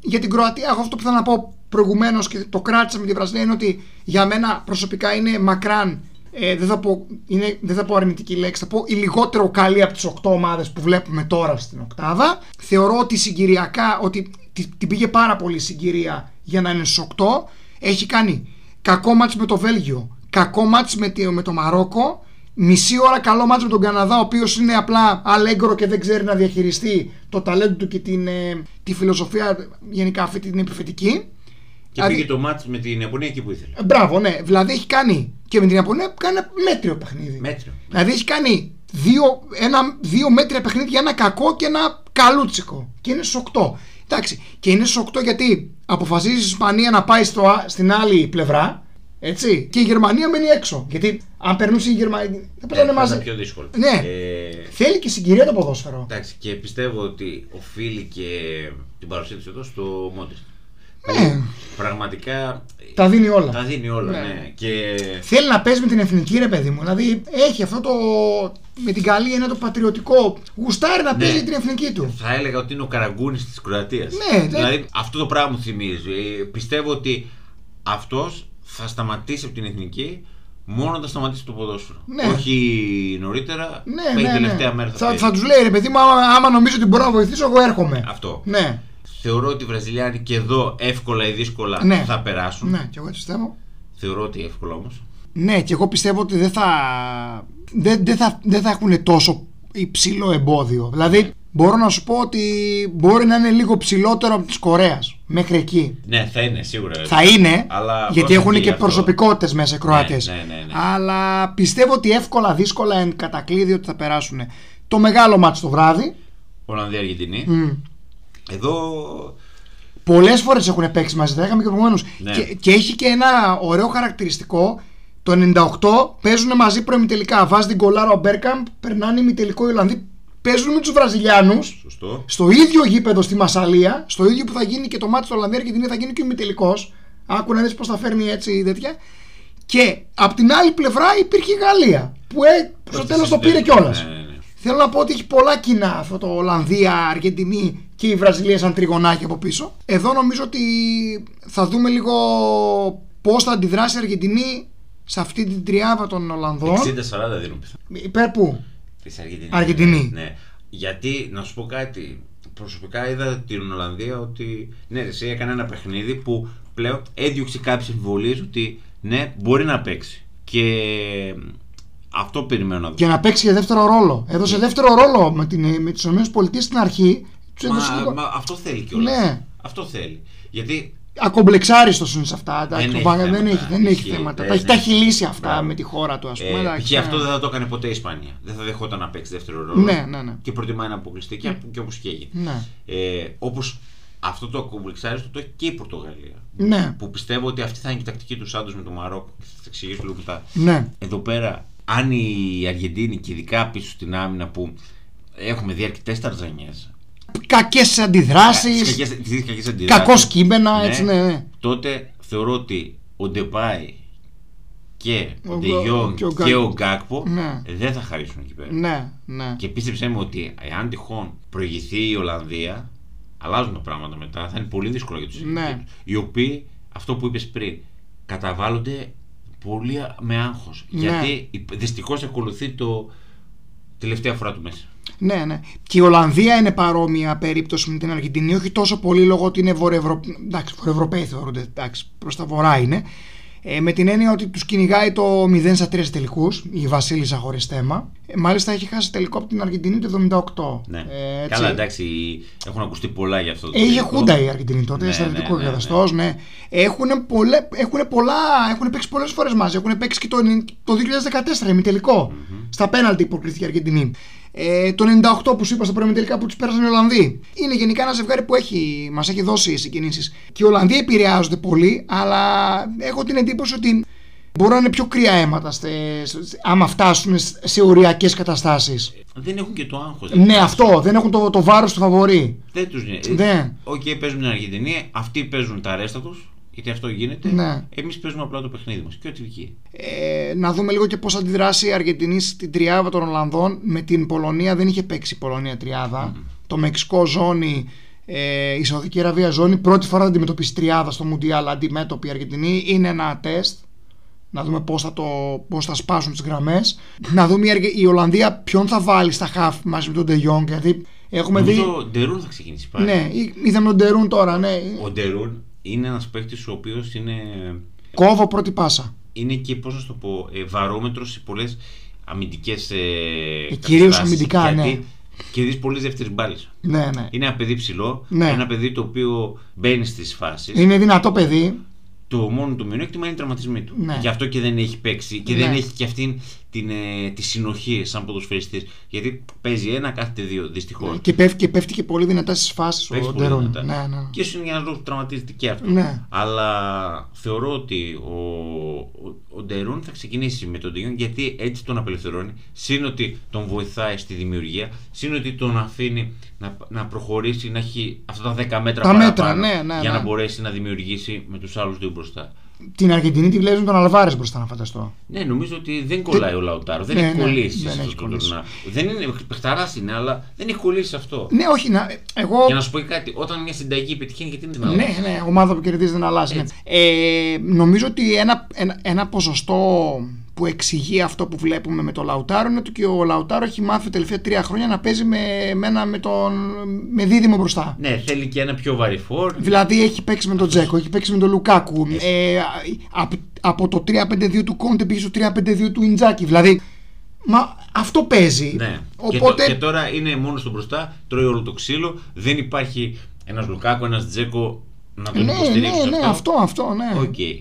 Για την Κροατία, εγώ αυτό που θέλω να πω προηγουμένως και το κράτησα με τη Βραζιλία είναι ότι για μένα προσωπικά είναι μακράν. Ε, δεν, θα πω, είναι, δεν θα πω αρνητική λέξη, θα πω η λιγότερο καλή από τις 8 ομάδες που βλέπουμε τώρα στην Οκτάδα. Θεωρώ ότι συγκυριακά, ότι τη- την πήγε πάρα πολύ η συγκυρία για να είναι στου 8. Έχει κάνει κακό μάτς με το Βέλγιο, κακό μάτς με, τη- με το Μαρόκο, μισή ώρα καλό μάτς με τον Καναδά, ο οποίος είναι απλά αλέγκρο και δεν ξέρει να διαχειριστεί το ταλέντο του και την, ε, τη φιλοσοφία γενικά αυτή την επιθετική. Και Δηλαδή- πήγε το μάτς με την Ιαπωνία εκεί που ήθελε. Ε, Μπράβο, ναι. Δηλαδή έχει κάνει και με την Ιαπωνία κάνει ένα μέτριο παιχνίδι. Μέτριο. Δηλαδή έχει κάνει δύο, ένα, δύο μέτρια παιχνίδια, ένα κακό και ένα καλούτσικο. Και είναι στου 8. Εντάξει. Και είναι στου 8 γιατί αποφασίζεις η Ισπανία να πάει στο, α- στην άλλη πλευρά. Έτσι. Και η Γερμανία μένει έξω. Γιατί αν περνούσε η Γερμανία. Θα Ε, παίζανε θα μαζί. ήταν πιο δύσκολο. Ναι. Ε, Θέλει και συγκυρία το ποδόσφαιρο. εντάξει, και πιστεύω ότι οφείλει και την παρουσία του εδώ στο Μόντε. Ναι. Πραγματικά Τα δίνει όλα. τα δίνει όλα, Ναι. ναι. Και Θέλει να παίζει με την εθνική, ρε παιδί μου. Δηλαδή έχει αυτό το. με την καλή είναι το πατριωτικό. Γουστάρει να Ναι. παίζει την εθνική του. θα έλεγα ότι είναι ο καραγκούνης της Κροατίας. Ναι, ναι. δηλαδή αυτό το πράγμα μου θυμίζει. Ε, Πιστεύω ότι αυτός θα σταματήσει από την εθνική μόνο όταν σταματήσει το ποδόσφαιρο. Ναι. Όχι νωρίτερα. Ναι, μέχρι ναι, τελευταία ναι. μέρα θα, Θα, παίζει. θα τους λέει ρε παιδί μου, άμα, άμα νομίζω ότι μπορώ να βοηθήσω, εγώ έρχομαι. Αυτό. Ναι, Θεωρώ ότι οι Βραζιλιάνοι και εδώ εύκολα ή δύσκολα Ναι. θα περάσουν. ναι, και εγώ έτσι πιστεύω. Θεωρώ ότι εύκολα όμως. Ναι, και εγώ πιστεύω ότι δεν θα, δεν, δεν θα, δεν θα έχουν τόσο υψηλό εμπόδιο. Δηλαδή, μπορώ να σου πω ότι μπορεί να είναι λίγο ψηλότερο από της Κορέας μέχρι εκεί. Ναι, θα είναι σίγουρα. Θα είναι, Αλλά γιατί προσοχή έχουν και αυτό. προσωπικότητες μέσα οι Κροάτε. Ναι, ναι, ναι, ναι. Αλλά πιστεύω ότι εύκολα, δύσκολα εν κατακλείδη ότι θα περάσουν. Το μεγάλο μάτι το βράδυ. Ολλανδία-Αργεντινή. Μμ. Εδώ Πολλές φορές έχουν παίξει μαζί, τα είχαμε και προηγουμένως. Ναι. Και, και έχει και ένα ωραίο χαρακτηριστικό. Το 98 παίζουν μαζί προημιτελικά. Βάζει την κολάρα ο Μπέρκαμπ, περνάνε ημιτελικό οι Ολλανδοί. Παίζουν με τους Βραζιλιάνους σωστό. στο ίδιο γήπεδο στη Μασαλία, στο ίδιο που θα γίνει και το μάτι του Ολλανδίας και την θα γίνει και ο ημιτελικό. Άκου να δεις πώς θα φέρνει έτσι η τέτοια. Και απ' την άλλη πλευρά υπήρχε η Γαλλία. Που ε, στο τέλος το πήρε κιόλας. Ναι, ναι, ναι. Θέλω να πω ότι έχει πολλά κοινά αυτό το Ολλανδία, Αργεντινή και η Βραζιλία σαν τριγωνάκι από πίσω. Εδώ νομίζω ότι θα δούμε λίγο πώς θα αντιδράσει η Αργεντινή σε αυτή την τριάδα των Ολλανδών. 60-40 δίνουν πιθανό. Υπέρ πού; Της Αργεντινής. Αργεντινή. Ναι. Γιατί, να σου πω κάτι, προσωπικά είδα την Ολλανδία ότι ναι, ρε, εσύ έκανε ένα παιχνίδι που πλέον έδιωξε κάποιες αμφιβολίε ότι ναι, μπορεί να παίξει. Και αυτό περιμένω να δω. Και να παίξει και δεύτερο ρόλο. Έδωσε δεύτερο ρόλο με, την, με τις ΗΠΑ στην αρχή. Του έδωσε Μα, λίγο... μα αυτό θέλει κιόλας. Ναι. Αυτό θέλει. Γιατί Ακομπλεξάριστος είναι σε αυτά. εντάξει, Δεν το έχει Βάγκα δεν θέματα. έχει, δεν έχει Ισχύει. θέματα. Δεν Τα έχει, τα έχει έχει. λύσει αυτά Μπράβο. με τη χώρα του, ας πούμε. ε, εντάξει, π.χ. ναι. αυτό δεν θα το έκανε ποτέ η Ισπανία. Δεν θα δεχόταν να παίξει δεύτερο ρόλο. Ναι, ναι, ναι. Και προτιμάει να αποκλειστεί και, και όπως και έγινε. Ναι. Ε, όπως αυτό το ακομπλεξάριστο το έχει και η Πορτογαλία. Ναι. Που πιστεύω ότι αυτή θα είναι και η τακτική του Σάντος με το Μαρόκο. Και θα τα εξηγήσω λίγο μετά. ναι. Εδώ πέρα, αν η Αργεντίνη και ειδικά πίσω στην άμυνα που έχουμε δει αρκετές ταρζανιές. Κακές αντιδράσεις. Κακός κείμενα, έτσι ναι. ναι. Τότε θεωρώ ότι ο Ντεπάη και ο Ο Ντεγιόν και ο και Γκάκπο. ο Γκάκπο Ναι. δεν θα χαρίσουν εκεί πέρα. Ναι, ναι. Και πίστεψέ με ότι εάν τυχόν προηγηθεί η Ολλανδία, αλλάζουν τα πράγματα μετά. Θα είναι πολύ δύσκολο για τους Ναι. Οι οποίοι, αυτό που είπες πριν, καταβάλλονται πολύ με άγχος. Ναι. Γιατί δυστυχώς ακολουθεί το τελευταία φορά του μέσα. Ναι, ναι. Και η Ολλανδία είναι παρόμοια περίπτωση με την Αργεντινή, όχι τόσο πολύ λόγω ότι είναι βορειοευρωπαίοι. Εντάξει, βορειοευρωπαίοι θεωρούνται. Εντάξει, προς τα βορρά είναι. Ε, με την έννοια ότι τους κυνηγάει το 0 στα 3 τελικούς, η Βασίλισσα χωρίς θέμα. Ε, μάλιστα έχει χάσει τελικό από την Αργεντινή το 78. Ναι. Ε, έτσι. Καλά, εντάξει, έχουν ακουστεί πολλά για αυτό το Ε, Είχε τελικό. χούντα η Αργεντινή τότε, Ναι, στρατιωτικό ναι, ναι, καθεστώς. Ναι. Έχουν, πολλέ, έχουν πολλά, έχουν παίξει πολλές φορές μαζί. Έχουν παίξει και το, το 2014 ημιτελικό. Στα πέναλτι προκρίθηκε η Αργεντινή. Ε, το 98 που σου είπα στα προημιτελικά που τους πέρασαν οι Ολλανδοί. Είναι γενικά ένα ζευγάρι που έχει, μας έχει δώσει συγκινήσεις. Και οι Ολλανδοί επηρεάζονται πολύ, αλλά έχω την εντύπωση ότι μπορούν να είναι πιο κρύα αίματα στε, στε- άμα φτάσουν σε οριακές καταστάσεις. Δεν έχουν και το άγχος. Ναι, αυτό. Δεν έχουν το, το βάρος του φαβορή. Δεν τους νοιάζει. Ναι. Οκ, παίζουν την Αργεντινή, αυτοί παίζουν τα ρέστα τους, γιατί αυτό γίνεται. Ναι. Εμείς παίζουμε απλά το παιχνίδι μας και ό,τι βγει. Ε, να δούμε λίγο και πώς αντιδράσει η Αργεντινή στην τριάδα των Ολλανδών. Με την Πολωνία δεν είχε παίξει η Πολωνία τριάδα. Το Μεξικό ζώνη, ε, η Σαουδική Αραβία ζώνη. Πρώτη φορά θα αντιμετωπίσει τριάδα στο Μουντιάλ αντιμέτωπη η Αργεντινή. Είναι ένα τεστ. Να δούμε πώς θα, το, πώς θα σπάσουν τις γραμμές. να δούμε η, Αργε- η Ολλανδία ποιον θα βάλει στα χαφ μαζί με τον Ντε Jong. Γιατί έχουμε δει. Νομίζω ο Ντερούν θα ξεκινήσει πάλι. Ναι, εί- είδαμε τον Ντερούν τώρα. Ναι. Ο Ντερούν είναι ένας παίκτης ο οποίος είναι, Κόβω πρώτη πάσα. είναι και πώς να σου το πω, ε, βαρόμετρος σε πολλές αμυντικές. Ε, Ε, κυρίως καταστάσεις, αμυντικά, ναι. γιατί Κερδίζεις πολλές δεύτερε μπάλες. Ναι, ναι. Είναι ένα παιδί ψηλό, Ναι. ένα παιδί το οποίο μπαίνει στις φάσεις. Είναι δυνατό παιδί. Το μόνο του μειονέκτημα είναι οι τραυματισμοί του. Ναι. Γι' αυτό και δεν έχει παίξει και Ναι. δεν έχει και αυτήν την, ε, τη συνοχή σαν ποδοσφαιριστής. Γιατί παίζει ένα, κάθεται δύο, δυστυχώς. Και πέφτει, και πέφτει και πολύ δυνατά στις φάσεις Παίζει ο πολύ Ντερούν. δυνατά. Ναι, ναι. Και ίσω είναι για ένα λόγο που τραυματίζεται και αυτό. Ναι. Αλλά θεωρώ ότι ο, ο, ο Ντερούν θα ξεκινήσει με τον Ντεγιόν γιατί έτσι τον απελευθερώνει. Συν ότι τον βοηθάει στη δημιουργία. Συν ότι τον αφήνει να, να προχωρήσει, να έχει αυτά τα 10 μέτρα Τα μέτρα, παραπάνω ναι, ναι, για ναι. να μπορέσει να δημιουργήσει με τους άλλους δύο μπροστά. Την Αργεντινή τη βλέπεις τον Αλβάρες μπροστά να φανταστώ. Ναι, νομίζω ότι δεν κολλάει ο Λαουτάρο. Δεν Ναι, έχει ναι, κολλήσει. δεν σε έχει αυτό το κολλήσει. να- Δεν είναι παιχταράς είναι, αλλά δεν έχει κολλήσει σε αυτό. Ναι, όχι, να, εγώ. Για να σου πω και κάτι, όταν μια συνταγή πετυχαίνει, γιατί είναι Ναι, ναι, ομάδα που κερδίζει δεν αλλάζει. ναι. Έτσι. Ε, νομίζω ότι ένα, ένα, ένα ποσοστό που εξηγεί αυτό που βλέπουμε με τον Λαουτάρο είναι ότι και ο Λαουτάρο έχει μάθει τα τελευταία τρία χρόνια να παίζει με, με, ένα, με, τον, με δίδυμο μπροστά. Ναι, θέλει και ένα πιο βαρύ φόρ. Δηλαδή έχει παίξει με τον Τζέκο, έχει παίξει με τον Λουκάκου. Ε, από, από το 3-5-2 του Κόντε πήγε στο 3-5-2 του Ιντζάκη. Δηλαδή, μα αυτό παίζει. Ναι. Οπότε. Και, το- και τώρα είναι μόνος στο μπροστά, τρώει όλο το ξύλο. Δεν υπάρχει ένας Λουκάκο, ένας Τζέκο να τον ναι, υποστηρίξεις. ναι, ναι, αυτό, αυτό, ναι. Οκ. Ε,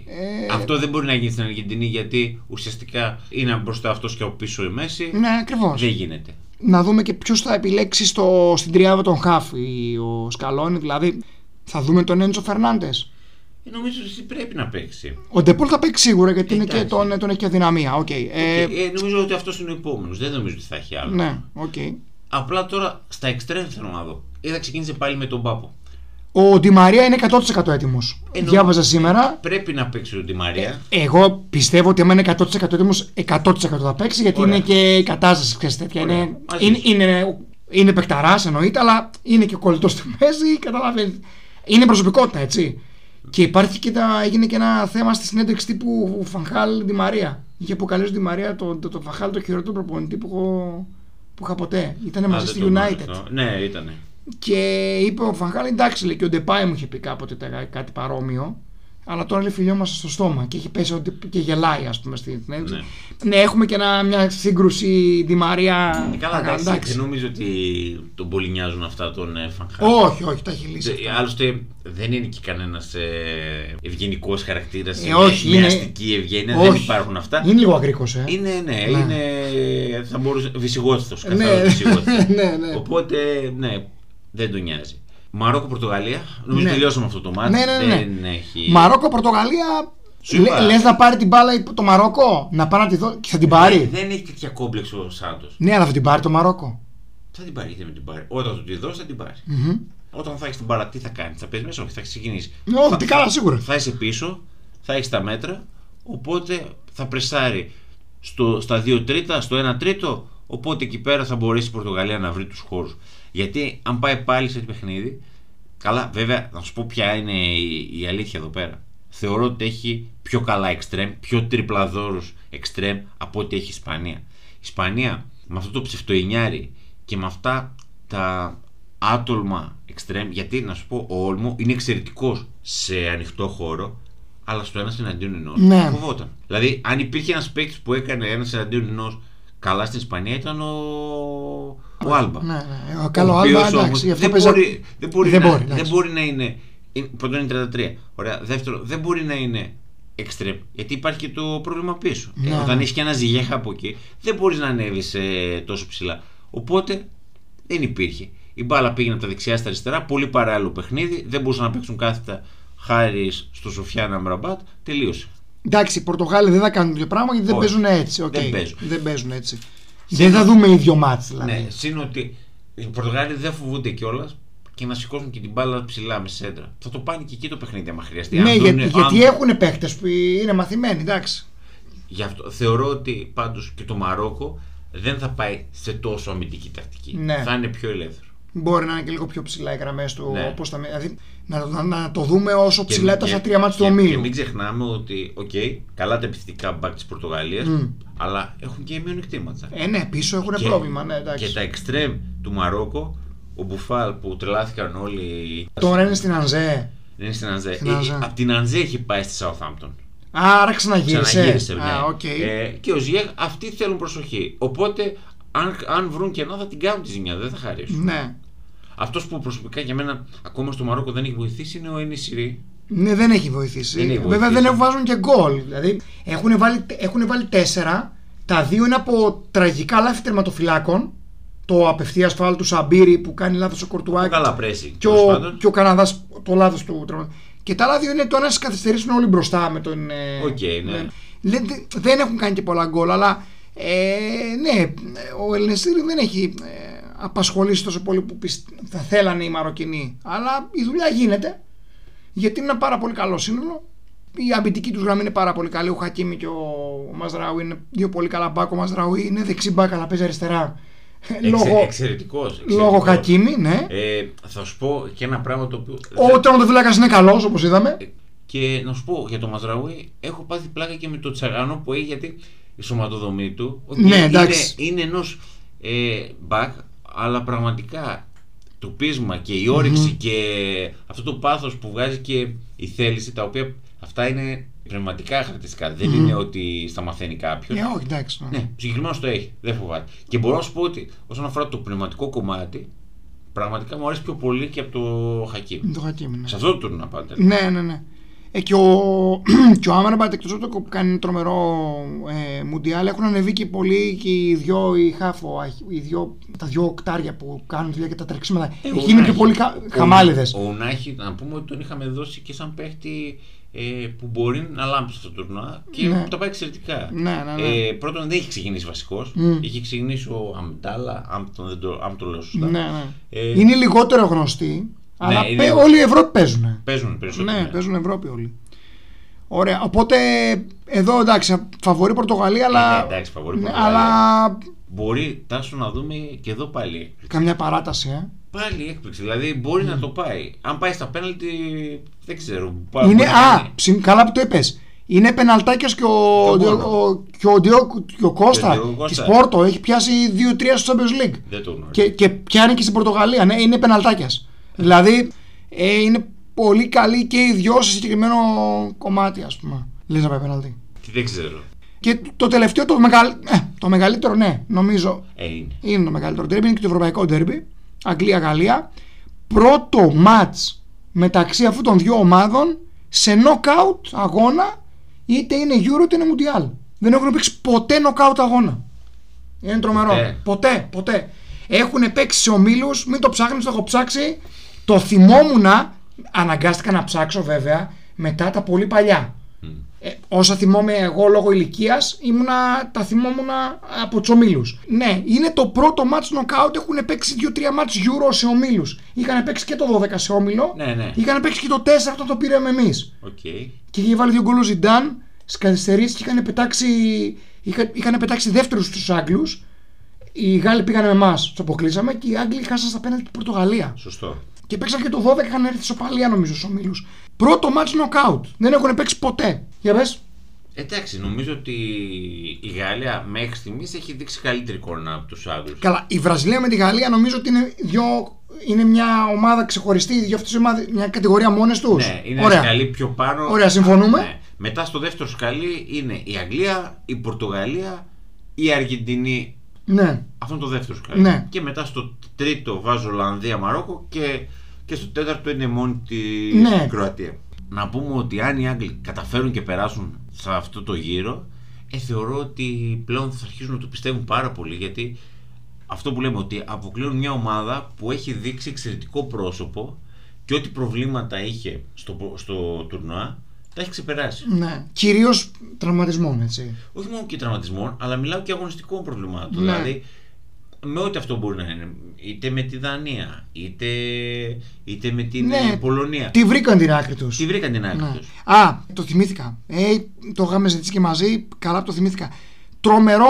Αυτό δεν μπορεί να γίνει στην Αργεντινή γιατί ουσιαστικά είναι μπροστά αυτός και από πίσω ο Μέσι. Ναι, ακριβώς. Δεν γίνεται. Να δούμε και ποιος θα επιλέξει στο, στην τριάδα των χαφ, η- ο Σκαλόνι. Δηλαδή, θα δούμε τον Έντσο Φερνάντες. Ε, νομίζω ότι πρέπει να παίξει. Ο Ντε Πολ θα παίξει σίγουρα γιατί είναι και Εντάξει. τον, τον έχει και αδυναμία. Οκ. Ε, Ε, ε, νομίζω ότι αυτός είναι ο επόμενος. Δεν νομίζω ότι θα έχει άλλο. ναι, οκ. Απλά τώρα στα εξτρέμ θέλω να δω. Είδα ξεκίνησε πάλι με τον Πάπου. Ο Ντι Μαρία είναι 100% έτοιμος. Ενώ- Διάβαζα σήμερα. Πρέπει να παίξει ο Ντι Μαρία. Εγώ πιστεύω ότι άμα είναι 100% έτοιμος, 100% θα παίξει γιατί Ωραία. είναι και η κατάσταση ξέρεις, τέτοια. Ωραία. Είναι, Μαζί είναι, σου. είναι, είναι παιχταρά εννοείται, αλλά είναι και κολλητός του Μέσι. Καταλαβαίνεις. Είναι προσωπικότητα, έτσι. Και υπάρχει και τα, έγινε και ένα θέμα στη συνέντευξη τύπου Φανχάλ Ντι Μαρία. Είχε αποκαλέσει Ντι Μαρία το, το, το Φανχάλ το χειρότερο προπονητή που, έχω, που είχα ποτέ. Ήταν Α, μαζί δεν στη το γνώριζα United. αυτό. Ναι, ήταν. Και είπε ο Φανχάλ, εντάξει, λέει, και ο Ντεπάι μου είχε πει κάποτε τα- κάτι παρόμοιο. Αλλά τώρα λέει φιλιόμαστε στο στόμα και έχει πέσει ότι και γελάει, ας πούμε, στην συνέντευξη. Ναι. Ναι. έχουμε και ένα, μια σύγκρουση Ντι Μαρία. Ε, Καλά, Α, εντάξει, δεν νομίζω ότι τον πολύ νοιάζουν αυτά τον ε, Φανχάλ. Όχι, όχι, τα έχει λύσει. Ε, αυτά. Άλλωστε δεν είναι και κανένας ε, ευγενικός χαρακτήρας. Ε, όχι, μια είναι- αστική ευγένεια. Δεν Όχι. υπάρχουν αυτά. Είναι λίγο αγρίκο, ε. Είναι, ναι, Ναι. είναι. Θα μπορούσε. Βυσιγόθητο. Ναι, Καθαρό βυσιγόθητο. (laughs) ναι, ναι. Οπότε, ναι, δεν τον νοιάζει. Μαρόκο-Πορτογαλία. Νομίζω Ναι. τελειώσαμε αυτό το μάτι. Ναι, ναι, ναι. Δεν έχει. Μαρόκο-Πορτογαλία. Σου είπα. Λε να πάρει την μπάλα το Μαρόκο, να πάει να τη δω και θα την πάρει. Δεν έχει τέτοια κόμπλεξ ο Σάντος. Ναι, αλλά θα την πάρει το Μαρόκο. Θα την πάρει, γιατί δεν την πάρει. Όταν του τη δώσει, θα την πάρει. Μμμ. Όταν θα έχεις την μπάλα, τι θα κάνεις, θα παίζει μέσα, όχι, θα ξεκινήσεις. Όχι, Θα- τι καλά, θα- σίγουρα. Θα είσαι πίσω, θα έχεις τα μέτρα, οπότε θα πρεσάρει στο, στα 2 τρίτα, στο 1 τρίτο, οπότε εκεί πέρα θα μπορέσει η Πορτογαλία να βρει τους χώρους. Γιατί αν πάει πάλι σε τέτοιο παιχνίδι, καλά, βέβαια, να σου πω ποια είναι η, η αλήθεια εδώ πέρα. Θεωρώ ότι έχει πιο καλά εξτρέμ, πιο τριπλαδόρους εξτρέμ από ό,τι έχει η Ισπανία. Η Ισπανία με αυτό το ψευτοινιάρι και με αυτά τα άτολμα εξτρέμ, γιατί να σου πω, ο Όλμο είναι εξαιρετικός σε ανοιχτό χώρο, αλλά στο ένα εναντίον ενός Ναι. φοβόταν. Δηλαδή, αν υπήρχε ένας παίκτης που έκανε ένα εναντίον ενός καλά στην Ισπανία ήταν ο, ο Άλμπα. Ναι, ναι. Ο καλό Ο οποίος Άλμπα, όμως εντάξει. γι' αυτό δεν, παίζα- μπορεί, δεν, μπορεί Δεν να, μπορεί, δεν εντάξει. μπορεί να είναι. είναι- Πρώτον είναι 33. Ωραία. Δεύτερο, δεν μπορεί να είναι εξτρέμ. Γιατί υπάρχει και το πρόβλημα πίσω. Ναι, Ε, όταν ναι. έχεις και ένα Ζιγιέχ από εκεί, δεν μπορείς να ανέβεις τόσο ψηλά. Οπότε δεν υπήρχε. Η μπάλα πήγαινε από τα δεξιά στα αριστερά, πολύ παράλληλο παιχνίδι. Δεν μπορούσαν να παίξουν κάθετα χάρις στο Σοφιάν Αμραμπάτ. Τελείωσε. Εντάξει, οι Πορτογάλοι δεν θα κάνουν τέτοιο πράγμα γιατί δεν Όχι. παίζουν έτσι. οκ. Δεν παίζουν. Δεν παίζουν έτσι. Δεν θα δούμε ίδιο ματς δηλαδή. Ναι, συν ότι οι Πορτογάλοι δεν φοβούνται κιόλας και να σηκώσουν και την μπάλα ψηλά με σέντρα. Θα το πάνε και εκεί το παιχνίδι, άμα χρειαστεί. Ναι, Αν για- δούνε- γιατί αν- έχουν παίχτες που είναι μαθημένοι, εντάξει. Γι' αυτό θεωρώ ότι πάντως και το Μαρόκο δεν θα πάει σε τόσο αμυντική τακτική. Ναι. Θα είναι πιο ελεύθερο. Μπορεί να είναι και λίγο πιο ψηλά οι γραμμές του. Ναι. Όπως τα, δηλαδή, να, να, να το δούμε όσο ψηλά ήταν Και- στα τρία ματς του και- Και ομίλου. μην ξεχνάμε ότι, οκ, καλά τα επιθετικά μπακ της Πορτογαλίας, Μμ. αλλά έχουν και μειονεκτήματα. Ε, ναι, πίσω έχουν Και- πρόβλημα. Ναι, εντάξει. Και τα εξτρέμ του Μαρόκο, ο Μπουφάλ που τρελάθηκαν όλοι. Τώρα είναι στην Ανζέ. Είναι στην Ανζέ. Στην Ανζέ. από την Ανζέ έχει πάει στη Southampton. Άρα ξαναγύρισε. Ξαναγύρισε, ναι. Α, οκ. ε, και ο Ζιγιέχ αυτοί θέλουν προσοχή. Οπότε, αν, αν βρουν κενό, θα την κάνουν τη ζημιά, δεν θα χαρίσουν. Ναι. Αυτός που προσωπικά για μένα ακόμα στο Μαρόκο δεν έχει βοηθήσει είναι ο Εν Νεσίρι. Ναι, δεν έχει βοηθήσει. Δεν έχει Βέβαια βοηθήσει. δεν βάζουν και γκολ. Δηλαδή έχουν βάλει, έχουν βάλει τέσσερα. Τα δύο είναι από τραγικά λάθη τερματοφυλάκων. Το απευθείας φάουλ του Σαμπίρι που κάνει λάθος ο Κουρτουά και. Καλά πρέσι. Και ο, και ο Καναδάς το λάθος του τραυμα- Και τα άλλα δύο είναι το ένα στις καθυστερήσεις είναι όλοι μπροστά με τον. ε, Οκ, ναι. με- δεν, δεν- δεν έχουν κάνει και πολλά γκολ, αλλά ε, ναι, ο Εν Νεσίρι δεν έχει ε, απασχολήσει τόσο πολύ που πισ- θα θέλανε οι Μαροκινοί. Αλλά η δουλειά γίνεται γιατί είναι ένα πάρα πολύ καλό σύνολο. Η αμυντική τους γραμμή είναι πάρα πολύ καλή. Ο Χακίμη και ο Μαζραούι είναι δύο πολύ καλά μπακ. Ο Μαζραούι είναι δεξί μπακ, αλλά παίζει αριστερά. λόγω Εξαιρετικός. λόγω Χακίμη, ναι. Ε, θα σου πω και ένα πράγμα το οποίο. Ο τερματοφύλακας είναι καλός, όπως είδαμε. Και να σου πω για τον Μαζραούι, έχω πάθει πλάκα και με το Τσαγάνο που έχει γιατί η σωματοδομή του. ότι Ναι, είναι, εντάξει. είναι ενός ε, μπακ, αλλά πραγματικά το πείσμα και η όρεξη και αυτό το πάθος που βγάζει και η θέληση, τα οποία αυτά είναι πνευματικά χαρακτηριστικά. Δεν είναι ότι στα μαθαίνει κάποιο. Ε, όχι, εντάξει. ναι. Ναι, συγκεκριμένος το έχει. Δεν φοβάται. Και μπορώ να σου πω ότι όσον αφορά το πνευματικό κομμάτι, πραγματικά μου αρέσει πιο πολύ και από το Χακίμ. Το Χακίμη, ναι. Σε αυτό το τουρνά πάντα. Ναι, ναι, ναι. Ε, και ο, (clears throat) και ο Άμραμπατ εκτός από το που κάνει τρομερό ε, μουντιάλ έχουν ανεβεί και πολύ και οι δυο οι χάφο, οι δυο, τα δυο οκτάρια που κάνουν δουλειά και τα τρεξίματα. Ε, Εκεί ο είναι πιο Ουνάχη- πολύ χα, ο- χαμάλιδες. Ο Ουνάχη, να πούμε ότι τον είχαμε δώσει και σαν παίχτη ε, που μπορεί να λάμψει στο τουρνουά και Ναι. τα πάει εξαιρετικά. Ναι, ναι, ναι. Ε, πρώτον δεν είχε ξεκινήσει βασικός. Μμ. Είχε ξεκινήσει ο Αμτάλα, αν, τον, δεν το, αν το λέω σωστά. Ναι, ναι. Ε, είναι λιγότερο γνωστοί, αλλά είναι- πε- όλοι οι Ευρώπη παίζουν. Παίζουν περισσότερο. Ναι, παίζουν Ευρώπη όλοι. Ωραία. Οπότε εδώ εντάξει, φαβορεί Πορτογαλία, αλλά. ναι, εντάξει, φαβορεί Ναι, Πορτογαλία. αλλά Μπορεί τάσο να δούμε και εδώ πάλι έκπληξη. καμιά παράταση, ε. Πάλι έκπληξη. Δηλαδή μπορεί να το πάει. Αν πάει στα πέναλτι, δεν ξέρω. Πα- Είναι, μπορεί να α, είναι- συμ- καλά που το είπες. Είναι πεναλτάκια και ο, Και ο ο, Μπόνο. ο, και ο, Ντιο- και ο Κώστα Και ο τη Κώστα. Πόρτο. Έχει πιάσει 2-3 στο Champions League. Δεν το γνωρίζω. Και, και πιάνει και στην Πορτογαλία. Ναι, είναι πεναλτάκιας. Δηλαδή ε, είναι πολύ καλή και οι δυο σε συγκεκριμένο κομμάτι, ας πούμε. Λες να πάει πεναλτή. Τι δεν ξέρω. Και το τελευταίο, το, μεγαλ... ε, το μεγαλύτερο, ναι, νομίζω Ε, είναι. είναι το μεγαλύτερο derby, είναι και το ευρωπαϊκό derby. Αγγλία-Γαλλία. Πρώτο match μεταξύ αυτών των δύο ομάδων σε knockout αγώνα, είτε είναι Euro είτε είναι Mundial. Δεν έχουν παίξει ποτέ knockout αγώνα. Είναι τρομερό. Ποτέ. Ποτέ, ποτέ. Έχουν παίξει σε ομίλου, μην το ψάχνεις, το έχω ψάξει. Το θυμόμουν, αναγκάστηκα να ψάξω βέβαια, μετά τα πολύ παλιά. Μμ. Ε, όσα θυμόμαι εγώ λόγω ηλικίας, τα θυμόμουν από τους ομίλους. Ναι, είναι το πρώτο ματς knockout. Έχουν παίξει 2-3 ματς Euro σε ομίλους. Είχαν παίξει και το 12 σε όμιλο. Ναι, ναι. Είχαν παίξει και το 4 αυτό το πήραμε εμείς. Οκ. Και είχε βάλει δύο γκολ ο Ζιντάν στις καθυστερήσεις και είχαν πετάξει, είχα, είχαν πετάξει δεύτερους στους Άγγλους. Οι Γάλλοι πήγαν με εμάς, τους αποκλείσαμε και οι Άγγλοι χάσαν στα πέναλτι την Πορτογαλία. Σωστό. Και παίξαν και το 12 είχαν έρθει σοπαλία νομίζω στους ομίλους. Πρώτο match knockout. Δεν έχουν παίξει ποτέ. Για πες. Εντάξει, νομίζω ότι η Γαλλία μέχρι στιγμής έχει δείξει καλύτερη εικόνα από τους Άγγλου. Καλά, η Βραζιλία με τη Γαλλία νομίζω ότι είναι, δυο, είναι μια ομάδα ξεχωριστή, οι δύο αυτές οι ομάδες, μια κατηγορία μόνες τους. Ναι, είναι ένα σκαλί πιο πάνω. Ωραία, συμφωνούμε. Ναι. Μετά στο δεύτερο σκαλί είναι η Αγγλία, η Πορτογαλία, η Αργεντινή. Ναι. Αυτό είναι το δεύτερο σκάλι. Ναι. Και μετά στο τρίτο βάζω Ολλανδία, Μαρόκο και, και στο τέταρτο είναι μόνη τη Ναι. Κροατία. Να πούμε ότι αν οι Άγγλοι καταφέρουν και περάσουν σε αυτό το γύρο, ε, θεωρώ ότι πλέον θα αρχίσουν να το πιστεύουν πάρα πολύ γιατί αυτό που λέμε ότι αποκλείουν μια ομάδα που έχει δείξει εξαιρετικό πρόσωπο και ό,τι προβλήματα είχε στο, στο τουρνουά τα έχει ξεπεράσει. ναι. Κυρίως τραυματισμών, έτσι. Όχι μόνο και τραυματισμών, αλλά μιλάω και αγωνιστικών προβλημάτων. Ναι. Δηλαδή, με ό,τι αυτό μπορεί να είναι. Είτε με τη Δανία, είτε, είτε με την Ναι. ε, Πολωνία. Τι βρήκαν την άκρη τους. Τι βρήκαν την άκρη Ναι. τους. Α, το θυμήθηκα. Ε, το είχαμε ζητήσει και μαζί. Καλά που το θυμήθηκα. Τρομερό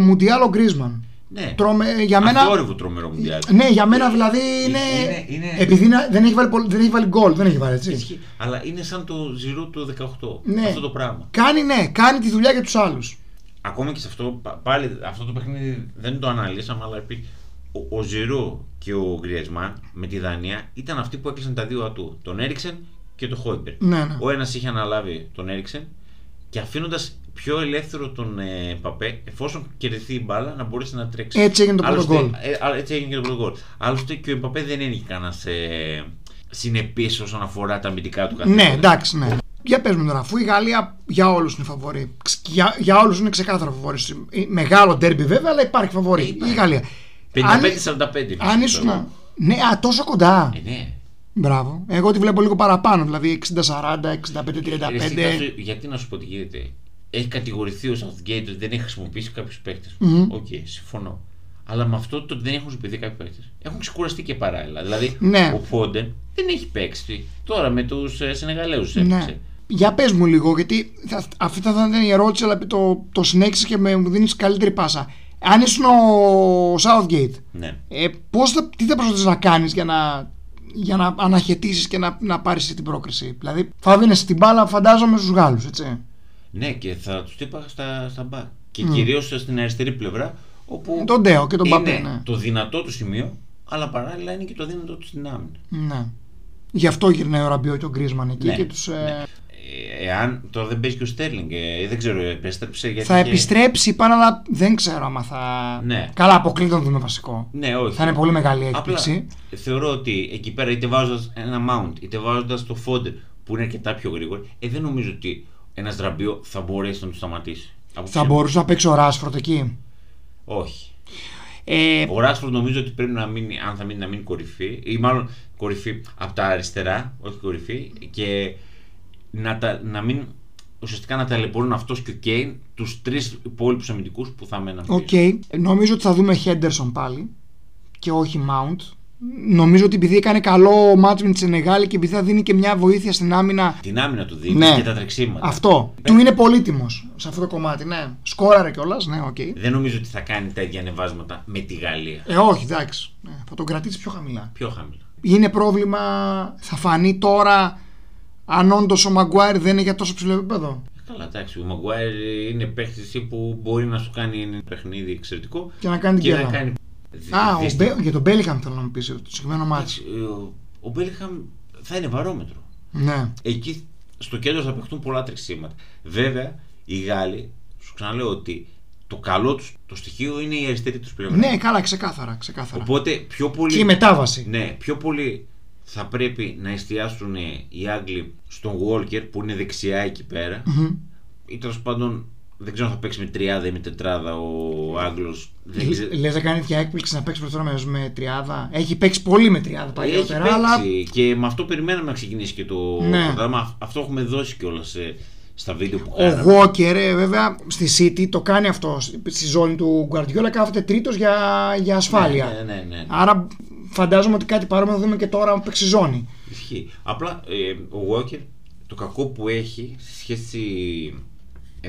Μουντιάλ ο Γκρίσμαν. Ναι. Τρομε... Για μένα. Αθόρυβο τρομερό μουντιάλ. Ναι, για μένα δηλαδή είναι. είναι- είναι- Επειδή είναι- δεν έχει βάλει, πολ- δεν έχει βάλει γκολ, δεν έχει βάλει έτσι. Ισχύει. Αλλά είναι σαν το Ζηρού του 18. Ναι. Αυτό το πράγμα. Κάνει, ναι, κάνει τη δουλειά για τους άλλους. Ακόμα και σε αυτό, πα- πάλι αυτό το παιχνίδι δεν το αναλύσαμε, αλλά επί, ο, ο Ζηρού και ο Γκριεσμάν με τη Δανία ήταν αυτοί που έκλεισαν τα δύο ατού. Τον Έριξεν και τον Χόιμπερ. Ναι, ναι. Ο ένας είχε αναλάβει τον Έριξεν και αφήνοντας πιο ελεύθερο τον ε, Παπέ, εφόσον κερδιθεί η μπάλα, να μπορέσει να τρέξει. Έτσι έγινε το πρώτο Άλλωστε, γκολ. ε, α, έτσι έγινε και το πρώτο γκολ. Άλλωστε και ο Μπαπέ δεν είναι και κανένας ε, συνεπής όσον αφορά τα αμυντικά του καθήκοντα. Ναι, εντάξει, ναι. Για πες μου τώρα, αφού η Γαλλία για όλους είναι φαβορή. Ξ- Για, για όλους είναι ξεκάθαρα φαβορή. Ε, Μεγάλο ντέρμπι βέβαια, αλλά υπάρχει φαβορή. Ε, υπάρχει. Η Γαλλία. 55-45. αν ήσουν. Ναι, α, τόσο κοντά. Ε, ναι. Μπράβο. Εγώ τη βλέπω λίγο παραπάνω, δηλαδή 60-40, 65-35. Εσύ, να σου- γιατί να σου πω τι γίνεται. Έχει κατηγορηθεί ο Southgate ότι δεν έχει χρησιμοποιήσει κάποιους παίχτες. Μμμ. Οκ, συμφωνώ. Αλλά με αυτό το ότι δεν έχουν χρησιμοποιηθεί κάποιοι παίχτε. Έχουν ξεκουραστεί και παράλληλα. Δηλαδή, Ναι. ο Φόντεν δεν έχει παίξει. Τώρα με τους ε, Σενεγαλέους έπαιξε. Ναι. Για πες μου λίγο, γιατί θα, αυτή θα ήταν η ερώτηση, αλλά το, το συνέχισες και με, μου δίνεις καλύτερη πάσα. Αν ήσουν ο Southgate, Ναι. ε, πώς θα, τι θα προσπαθείς να κάνεις για να, για να αναχαιτήσεις και να, να πάρεις την πρόκριση; Δηλαδή, θα δίνεις την μπάλα, φαντάζομαι, στους Γάλλους, έτσι. Ναι, και θα τους τύπαγα στα, στα μπακ. Και Μμ. κυρίως στην αριστερή πλευρά, όπου Τον Ντέο και τον είναι Παπέ, ναι. το δυνατό του σημείο, αλλά παράλληλα είναι και το δύνατο του στην άμυνα. ναι. Γι' αυτό γυρνάει ο Ραμπιό και ο Γκρίσμαν εκεί Ναι, και τους, ε, ναι. Ε, Εάν τώρα δεν παίζει και ο Στέρλινγκ, ε, δεν ξέρω, επέστρεψε γιατί. θα είχε- επιστρέψει πάνω, αλλά δεν ξέρω άμα θα... Ναι. Καλά, αποκλείται να δούμε βασικό. Ναι, όχι. Θα είναι πολύ μεγάλη Απλά έκπληξη. θεωρώ ότι εκεί πέρα είτε βάζοντας ένα mount είτε βάζοντας το fodder που είναι αρκετά πιο γρήγορο, ε, δεν νομίζω ότι ένας Ραμπιό θα μπορέσει να του σταματήσει. Από Θα τη μπορούσε να παίξει ο Ράσφορντ εκεί; Όχι. Ε, Ο Ράσφορντ νομίζω ότι πρέπει να μείνει, αν θα μείνει, να μείνει κορυφή, ή μάλλον κορυφή από τα αριστερά, όχι κορυφή, και να, τα, να μην ουσιαστικά να ταλαιπωρούν αυτός και ο Κέιν τους τρεις υπόλοιπους αμυντικούς που θα μέναν. Οκ. πίσω. Νομίζω ότι θα δούμε Henderson πάλι και όχι Mount. Νομίζω ότι επειδή έκανε καλό μάτς με τη Σενεγάλη και επειδή θα δίνει και μια βοήθεια στην άμυνα. Την άμυνα του δίνει Ναι. και τα τρεξίματα. Αυτό. Του είναι πολύτιμος σε αυτό το κομμάτι. Ναι. Σκόραρε κιόλας. Ναι, οκ. Δεν νομίζω ότι θα κάνει τα ίδια ανεβάσματα με τη Γαλλία. Ε, όχι, εντάξει. Ναι, θα τον κρατήσει πιο χαμηλά. Πιο χαμηλά. Είναι πρόβλημα, θα φανεί τώρα αν όντως ο Μαγκουάιρ δεν είναι για τόσο ψηλό επίπεδο. Καλά, εντάξει. Ο Μαγκουάιρ είναι παίχτη που μπορεί να σου κάνει ένα παιχνίδι εξαιρετικό Και να κάνει την και να γκέλα. κάνει. Α, ο δυστυχ- Μπέ- για τον Μπέλινχαμ θέλω να μου πεις το συγκεκριμένο ματς. Εντάξει, ο- Ο Μπέλιχαμ θα είναι βαρόμετρο. Ναι. Εκεί στο κέντρο θα παιχτούν πολλά τρεξίματα. Βέβαια, οι Γάλλοι, σου ξαναλέω ότι το καλό τους το στοιχείο είναι η αριστερή τους πλευρά. ναι, καλά, ξεκάθαρα. ξεκάθαρα. Οπότε πιο πολύ. Και η μετάβαση. Ναι, πιο πολύ θα πρέπει να εστιάσουν οι Άγγλοι στον Walker που είναι δεξιά εκεί πέρα. Μμμ. Ή τέλος πάντων δεν ξέρω αν θα παίξει με τριάδα ή με τετράδα ο Άγγλος. Δεν ξέρω. Λες να κάνει μια έκπληξη να παίξει πρώτα με, με τριάδα. Έχει παίξει πολύ με τριάδα Έχει παλιότερα, παίξει αλλά. και με αυτό περιμέναμε να ξεκινήσει και το Ναι. πρωτάθλημα. Αυτό έχουμε δώσει κιόλας στα βίντεο που Ο κάναμε. Walker, ε, βέβαια, στη City το κάνει αυτό. Στη ζώνη του Guardiola κάθεται τρίτος για, για ασφάλεια. Ναι, ναι, ναι, ναι. Άρα φαντάζομαι ότι κάτι παρόμοιο θα δούμε και τώρα με παίξει ζώνη. Ισχύει. Απλά ε, ο Walker το κακό που έχει σε σχέση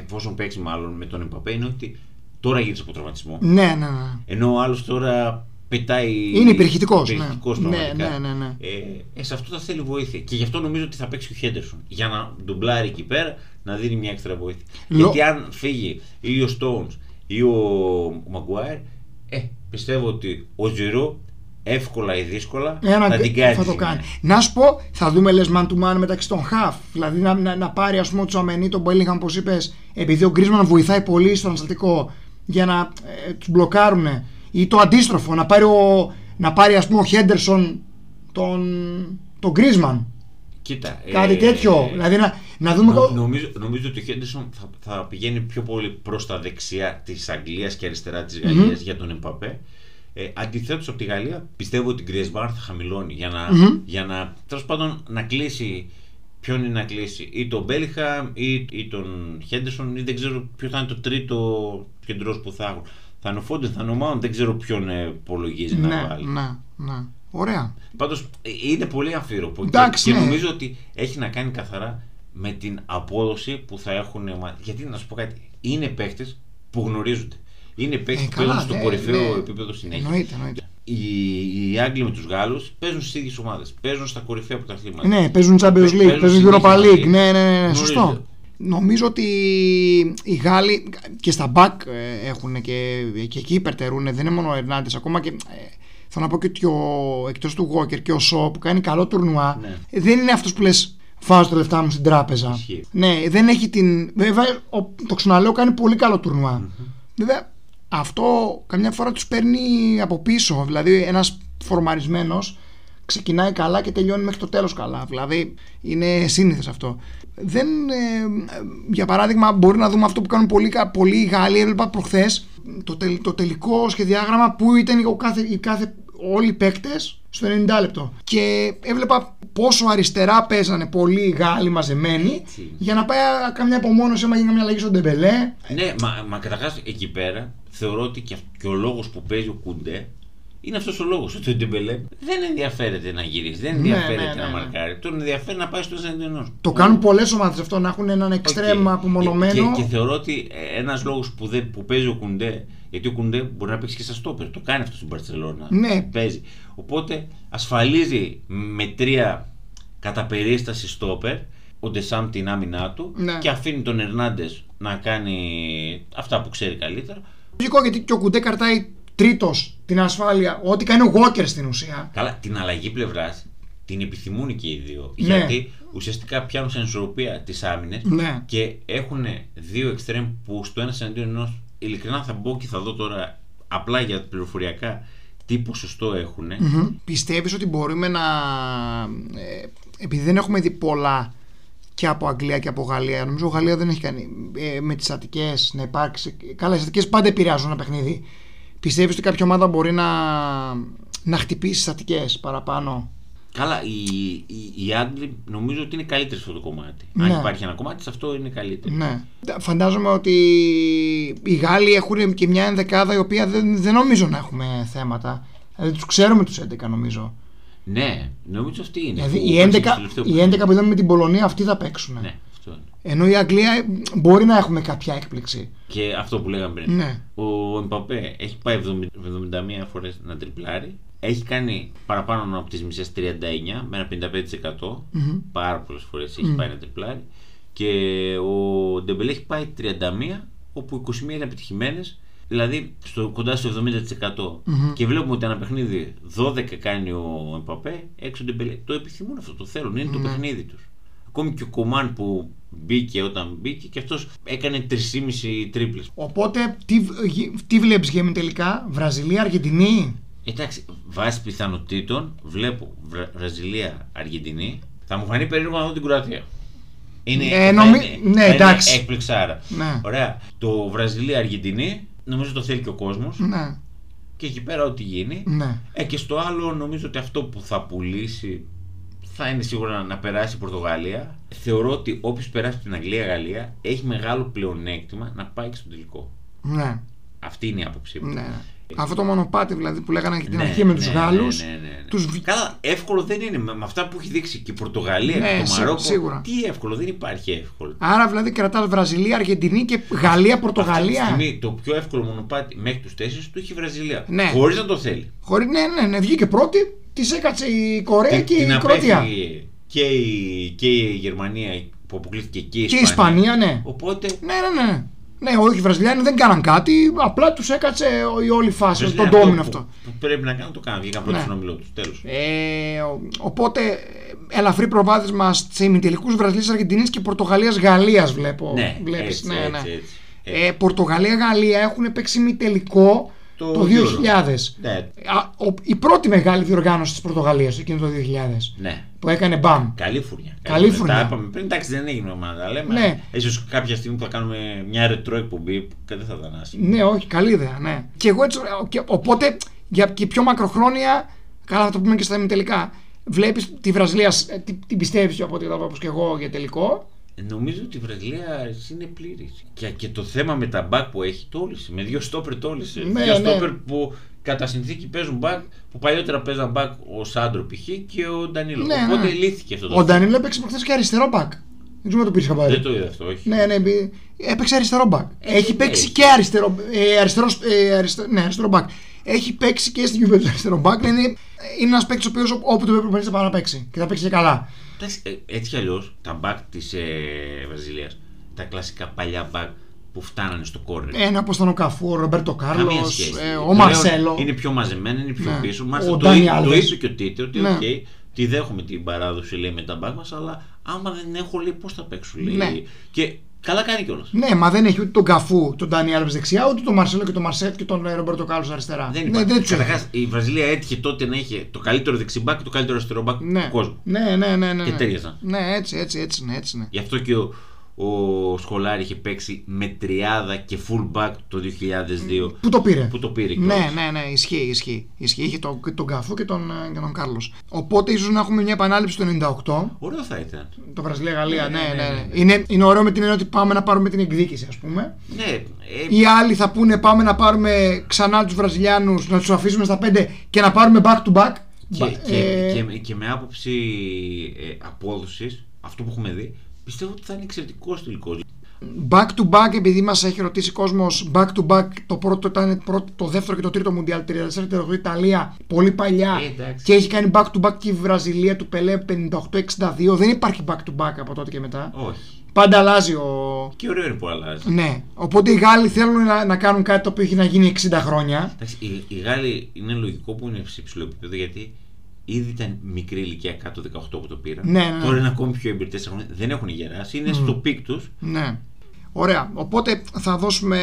εφόσον παίξει μάλλον με τον Εμπαπέ είναι ότι τώρα γύρισε από τραυματισμό. Ναι, ναι, ναι. Ενώ ο άλλος τώρα πετάει. Είναι υπερηχητικός, ναι. υπερηχητικός Ναι, πραγματικά. ναι, ναι, ναι. Ε, ε, σε αυτό θα θέλει βοήθεια. Και γι' αυτό νομίζω ότι θα παίξει ο Χέντερσον. Για να ντουμπλάρει εκεί πέρα να δίνει μια έξτρα βοήθεια. Λο- Γιατί αν φύγει ή ο Stones ή ο Μαγκουάιρ, ε, πιστεύω ότι ο Τζιρό εύκολα ή δύσκολα Ένα θα την κάνεις. θα τη το ζημιά. κάνει. Να σου πω, θα δούμε λες man to man μεταξύ των half. Δηλαδή να, να, να πάρει ας πούμε του Αμενί, τον Μπέλιγχαμ, όπως είπες, επειδή ο Γκρίσμαν βοηθάει πολύ στο αναστατικό, για να ε, τους μπλοκάρουν. Ή το αντίστροφο, να πάρει, ο, να πάρει ας πούμε ο Χέντερσον τον, τον Γκρίσμαν. Κοίτα. Κάτι ε, τέτοιο. Δηλαδή να, να δούμε. νο- το- νομίζω, νομίζω ότι ο Χέντερσον θα, θα πηγαίνει πιο πολύ προς τα δεξιά της Αγγλίας και αριστερά της γαλλια για τον Εμπαπέ. Ε, Αντιθέτως από τη Γαλλία, πιστεύω ότι η Γκριεσμάρ θα χαμηλώνει για να, Μμμ. για να τέλος πάντων να κλείσει. Ποιον είναι να κλείσει, ή τον Μπέλιχαμ ή, ή τον Χέντερσον, ή δεν ξέρω ποιο θα είναι το τρίτο κεντρός που θα έχουν. Θα είναι ο Φόντε, θα είναι ο Μάουν, δεν ξέρω ποιον ε, υπολογίζει να ναι, βάλει. ναι, ναι. Ωραία. Πάντως είναι πολύ αμφίροπο και, Εντάξει, και ναι. νομίζω ότι έχει να κάνει καθαρά με την απόδοση που θα έχουν οι ομάδες. Γιατί να σου πω κάτι, είναι παίχτε που γνωρίζονται. Είναι παίχτε Ε, που καλά, παίζουν στο ναι, κορυφαίο ναι. επίπεδο συνέχεια. Εννοείται, εννοείται. Οι, οι Άγγλοι με τους Γάλλους παίζουν στις ίδιες ομάδες. Παίζουν στα κορυφαία πρωταθλήματα. Ναι, παίζουν Champions League, Παίζουν παίζουν συνέχεια Europa μαζί. League. Ναι, ναι, ναι, ναι, Γνωρίζονται. σωστό. Νομίζω ότι οι Γάλλοι και στα back ε, έχουν και, και εκεί υπερτερούν. Δεν είναι μόνο ο Ερνάντε. Ακόμα και. ε, Θέλω να πω και ότι ο, εκτός του Walker και ο Σο που κάνει καλό τουρνουά Ναι. ε, δεν είναι αυτός που λες βάζω τα λεφτά μου στην τράπεζα. Ισχύει. Ναι, δεν έχει την. Βέβαια, ο, το ξαναλέω, κάνει πολύ καλό τουρνουά. Βέβαια, αυτό καμιά φορά τους παίρνει από πίσω. Δηλαδή, ένας φορμαρισμένος ξεκινάει καλά και τελειώνει μέχρι το τέλος καλά. Δηλαδή, είναι σύνηθες αυτό. Δεν, ε, για παράδειγμα, μπορεί να δούμε αυτό που κάνουν πολλοί, πολλοί Γάλλοι. Έβλεπα προχθές το, τελ- το τελικό σχεδιάγραμμα που ήταν ο κάθε, οι κάθε, όλοι οι παίκτες στο 90 λεπτό. Και έβλεπα πόσο αριστερά παίζανε πολλοί Γάλλοι μαζεμένοι Έτσι. για να πάει καμιά απομόνωση, άμα γίνει καμιά αλλαγή στον Ντεμπελέ. Ναι, μα, μα καταρχάς εκεί πέρα θεωρώ ότι και, αυ- και ο λόγος που παίζει ο Κουντέ είναι αυτός ο λόγος. Ότι ο Ντεμπελέ δεν ενδιαφέρεται να γυρίσει, δεν Ναι, ενδιαφέρεται ναι, ναι, να ναι. μαρκάρει. Τον ενδιαφέρει να πάει στο ενό. Το κάνουν πολλές ομάδες αυτό να έχουν έναν εξτρέμ απομονωμένο. Και, και, θεωρώ ότι ένας λόγος που, δεν- που παίζει ο Κουντέ, γιατί ο Κουντέ μπορεί να παίξει και στα στόπερ, το κάνει αυτό στην Παρσελόνα. Ναι. Παίζει. Οπότε ασφαλίζει με τρία κατά περίσταση στόπερ ο Ντεσάμ την άμυνά του Ναι. και αφήνει τον Ερνάντες να κάνει αυτά που ξέρει καλύτερα. Λογικό γιατί και ο Κουντέ καρτάει τρίτος την ασφάλεια. Ό,τι κάνει ο Walker στην ουσία. Καλά, την αλλαγή πλευράς την επιθυμούν και οι δύο. Ναι. Γιατί ουσιαστικά πιάνουν σε ισορροπία τις άμυνες Ναι. και έχουν δύο εξτρέμ που στο ένα εναντίον ενός. Ειλικρινά θα μπω και θα δω τώρα απλά για πληροφοριακά τι ποσοστό έχουν. Μμμ. Πιστεύεις ότι μπορούμε να... ε, επειδή δεν έχουμε δει πολλά και από Αγγλία και από Γαλλία, νομίζω Γαλλία δεν έχει κάνει ε, με τις Αττικές να υπάρξει... Καλά, οι Αττικές πάντα επηρεάζουν ένα παιχνίδι. Πιστεύεις ότι κάποια ομάδα μπορεί να, να χτυπήσει τις Αττικές παραπάνω; Καλά, οι, οι, οι Άγγλοι νομίζω ότι είναι καλύτεροι σε αυτό το κομμάτι. Ναι. Αν υπάρχει ένα κομμάτι, σε αυτό είναι καλύτερο. Ναι. Φαντάζομαι ότι οι Γάλλοι έχουν και μια ενδεκάδα η οποία δεν, δεν νομίζω να έχουμε θέματα. Δηλαδή τους ξέρουμε τους 11 νομίζω. Ναι, νομίζω αυτή είναι. Δηλαδή που οι παίξαν 11, στο τελευταίο οι 11 παιχνίδι. που είδαμε με την Πολωνία αυτοί θα παίξουν. Ναι, αυτό είναι. Ενώ η Αγγλία ε, μπορεί να έχουμε κάποια έκπληξη. Και αυτό που λέγαμε πριν. Ναι. Ο Εμπαπέ έχει πάει 70 71 φορές να τριπλάρει. Έχει κάνει παραπάνω από τις μισές 39 με ένα 55%. Μμμ. Πάρα πολλές φορές έχει πάει να τριπλάρει. Και ο Ντεμπελέ έχει πάει 31, όπου 21 είναι επιτυχημένες. Δηλαδή στο, κοντά στο 70%. Μμμ. Και βλέπουμε ότι ένα παιχνίδι 12 κάνει ο Εμπαπέ, έξω ο Ντεμπελέ. Το επιθυμούν αυτό, το θέλουν, είναι το Ναι. παιχνίδι τους. Ακόμη και ο Κομάν που μπήκε όταν μπήκε και αυτός έκανε 3,5 τρίπλες. Οπότε τι, γε- τι βλέπεις Γέμι τελικά, Βραζιλία, Αργεντινή; Εντάξει, βάσει πιθανότητων βλέπω Βρα- Βραζιλία, Αργεντινή. Θα μου φανεί περίεργο να δω την Κροατία. Είναι, Ε, θα νομι- είναι- ναι, θα είναι εντάξει. έκπληξάρα. Ναι. Ωραία. Το Βραζιλία, Αργεντινή νομίζω το θέλει και ο κόσμος. Ναι, Και εκεί πέρα ό,τι γίνει. ναι. Ε, και στο άλλο νομίζω ότι αυτό που θα πουλήσει θα είναι σίγουρα να περάσει η Πορτογαλία. Θεωρώ ότι όποιος περάσει την Αγγλία-Γαλλία έχει μεγάλο πλεονέκτημα να πάει και στο τελικό. ναι. Αυτή είναι η άποψή μου. ναι. Αυτό το μονοπάτι δηλαδή που λέγανε και την Ναι, αρχή με τους ναι, Γάλλους. Ναι, ναι, ναι, ναι. τους βι- Καλά, εύκολο δεν είναι. Με, με αυτά που έχει δείξει και η Πορτογαλία Ναι, και το σί- Μαρόκο. σίγουρα. Τι εύκολο, δεν υπάρχει εύκολο. Άρα δηλαδή κρατάς Βραζιλία, Αργεντινή και Γαλλία, Αυτή τη Πορτογαλία. στιγμή το πιο εύκολο μονοπάτι μέχρι τους τέσσερις του έχει η Βραζιλία. Ναι. Χωρίς να το θέλει. Χωρί, ναι, ναι, ναι, βγήκε πρώτη, τη έκατσε η Κορέα Την- και την η Κροατία. απέφυγε και η, και η Γερμανία που αποκλείθηκε και η Και η Ισπανία. Ισπανία, ναι. Οπότε. Ναι, ναι, ναι. Ναι, όχι, οι Βραζιλιάνοι δεν κάναν κάτι, απλά τους έκατσε η όλη φάση, Βραζιλία, τον αυτό ντόμινο που- αυτό. Που πρέπει να κάνουν το κάνουν. Βγήκαν πρώτοι Ναι. στον ομιλό τους. Τέλος. Ε, ο- οπότε, ε, ελαφρύ προβάδισμα σε ημιτελικού Βραζιλίας, Αργεντινής και Πορτογαλίας Γαλλίας βλέπω. Ναι, βλέπεις. έτσι, ναι, έτσι, ναι. έτσι. Ε, Πορτογαλία-Γαλλία έχουν παίξει μη τελικό Το το, 2000. Ναι, Α, ο- η πρώτη μεγάλη διοργάνωση της Πορτογαλίας εκείνο το 2000 ναι. που έκανε μπαμ. Καλή φουρνιά. Καλή φουρνιά. Τα είπαμε πριν, εντάξει δεν έγινε ομάδα. Λέμε, Ναι. ίσως κάποια στιγμή που θα κάνουμε μια ρετρό εκπομπή που δεν θα ήταν άσχημο. Ναι, όχι, καλή ιδέα, ναι. Και εγώ έτσι, και, οπότε για και πιο μακροχρόνια, καλά θα το πούμε και στα ημιτελικά, βλέπεις τη Βραζιλία, ε, τι- την πιστεύεις από ό,τι όπως και εγώ για τελικό; Νομίζω ότι η Βραζιλία είναι πλήρης. Και, και το θέμα με τα μπακ που έχει το 'λυσε. Με δύο στόπερ το 'λυσε. Ναι, δύο ναι. στόπερ που κατά συνθήκη παίζουν μπακ που παλιότερα παίζαν μπακ ο Σάντρο π.χ. και ο Ντανίλο. Ναι, Οπότε ναι. λύθηκε αυτό το Ο Ντανίλο έπαιξε προχθές και αριστερό μπακ. Δεν ξέρω αν το πήρε χαμπάρι. Δεν το είδα αυτό, όχι. Ναι, ναι, μπη- έπαιξε αριστερό μπακ. Έχει παίξει έχει. και αριστερό, ε, αριστερός, ε, αριστε- ναι, αριστερό μπακ. Έχει παίξει και στην Juventus αριστερό μπακ. Είναι, είναι ένας παίκτης ο οποίος όπου το πρέπει προπονητή θα πάει να παίξει. Και θα παίξει και καλά. Εντάξει, ε, έτσι κι αλλιώς τα μπακ της ε, Βραζιλίας, τα κλασικά παλιά μπακ που φτάνανε στο κόρνερ. Ένα όπω ήταν ο Καφού, ο Ρομπέρτο Κάρλος, Καμία σχέση. ε, Το ο λέω, Μαρσέλο. Είναι πιο μαζεμένα, είναι πιο Ναι. πίσω. Ο Μάλιστα το, Ντάνι είπε- το Άλβες. είπε και ο Τίτε ότι Ναι. οκ, τη δέχομαι την παράδοση λέει με τα μπακ μας, αλλά άμα δεν έχω λέει πώς θα παίξουν. Λέει. Ναι. Και καλά κάνει κιόλας. Ναι, μα δεν έχει ούτε τον Καφού, τον Ντάνι Άλβες δεξιά, ούτε τον Μαρσέλο και τον Μαρσέτ και τον ε, Ρομπέρτο Κάρλος αριστερά. Δεν ναι, υπάρχει. δεν τους έχει. Καταρχάς, η Βραζιλία έτυχε τότε να είχε το καλύτερο δεξιμπάκ και το καλύτερο αριστερό μπακ Ναι. του κόσμου. Ναι, ναι, ναι, ναι. Και ναι. τέριαζαν. Ναι, έτσι, έτσι, έτσι, ναι, έτσι, ναι. Γι' αυτό και ο, ο Σχολάρη είχε παίξει με τριάδα και full back το 2002. Πού το πήρε. Που το πήρε Ναι, κιόλας. ναι, ναι, ισχύει, ισχύει. ισχύει. Είχε τον, τον Καφού και τον, ε, και τον Κάρλος. Οπότε ίσως να έχουμε μια επανάληψη το 98. Ωραίο θα ήταν. Το Βραζιλία-Γαλλία, ναι, Ναι, ναι, ναι, ναι. ναι. Είναι, είναι ωραίο με την έννοια ότι πάμε να πάρουμε την εκδίκηση, ας πούμε. Ναι, ε, Οι άλλοι θα πούνε πάμε να πάρουμε ξανά τους Βραζιλιάνους, να τους αφήσουμε στα 5 και να πάρουμε back to back. και, Μπα- και, ε, και, με- και με άποψη ε, απόδοσης, αυτό που έχουμε δει, πιστεύω ότι θα είναι εξαιρετικό τελικό. Back to back, επειδή μας έχει ρωτήσει κόσμος, back to back το πρώτο ήταν πρώτο, το δεύτερο και το τρίτο Μουντιάλ 34 η Ιταλία, πολύ παλιά. Ε, εντάξει. και έχει κάνει back to back και η Βραζιλία του Πελέ 58-62. Δεν υπάρχει back to back από τότε και μετά. Όχι. Πάντα αλλάζει ο. Και ωραίο είναι που αλλάζει. Ναι. Οπότε οι Γάλλοι θέλουν να, να κάνουν κάτι το οποίο έχει να γίνει 60 χρόνια. Εντάξει, οι, οι Γάλλοι είναι λογικό που είναι σε υψηλό επίπεδο γιατί ήδη ήταν μικρή ηλικία κάτω 18 που το πήραν. Ναι, ναι, ναι. Τώρα είναι ακόμη πιο έμπειροι, δεν έχουν γεράσει, είναι στο peak τους. Ναι. Ωραία. Οπότε θα δώσουμε.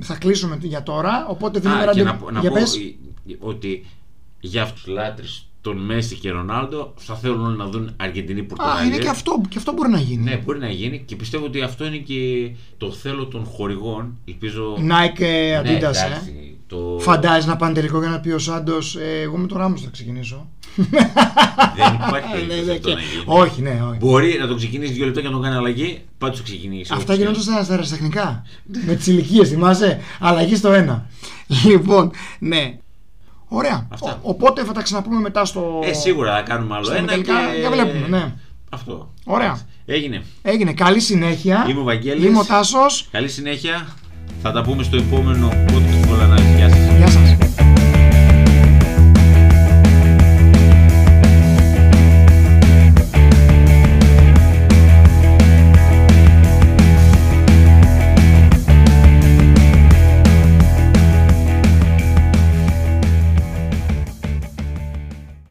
Θα κλείσουμε για τώρα. Οπότε δίνουμε Α, και ραντεβού. να, πω- να Για πω πες. ε, ε, ότι για αυτούς τους λάτρε τον Μέση και Ρονάλντο θα θέλουν όλοι να δουν Αργεντινή Α, Πορτογαλία. είναι και αυτό, και αυτό μπορεί να γίνει. Ναι, μπορεί να γίνει και πιστεύω ότι αυτό είναι και το θέλω των χορηγών. Ελπίζω. Nike ε, Adidas, Ναι, ε. Εντάξει, το... Φαντάζει να πάνε τελικό για να πει ο Σάντος, ε, εγώ με τον Ράμος θα ξεκινήσω. Δεν υπάρχει Ναι, περίπτωση ναι, αυτό και- να γίνει. Όχι, ναι, όχι. Μπορεί να το ξεκινήσεις δύο λεπτά και να τον κάνει αλλαγή, πάντω το ξεκινήσεις. Αυτά όπως γινόταν και- στα, στα αεραστεχνικά. με τις ηλικίες, θυμάσαι; Αλλαγή στο ένα. λοιπόν, ναι. Ωραία. Αυτά. Ο- οπότε θα τα ξαναπούμε μετά στο. Ε, σίγουρα θα κάνουμε άλλο στα ένα. μεταλλικά. Και... Για βλέπουμε, ναι. Αυτό. Ωραία. Έγινε. Έγινε. Καλή συνέχεια. Είμαι ο Βαγγέλης. Είμαι ο Τάσος. Καλή συνέχεια. Θα τα πούμε στο επόμενο podcast. Όλα να Γεια σας.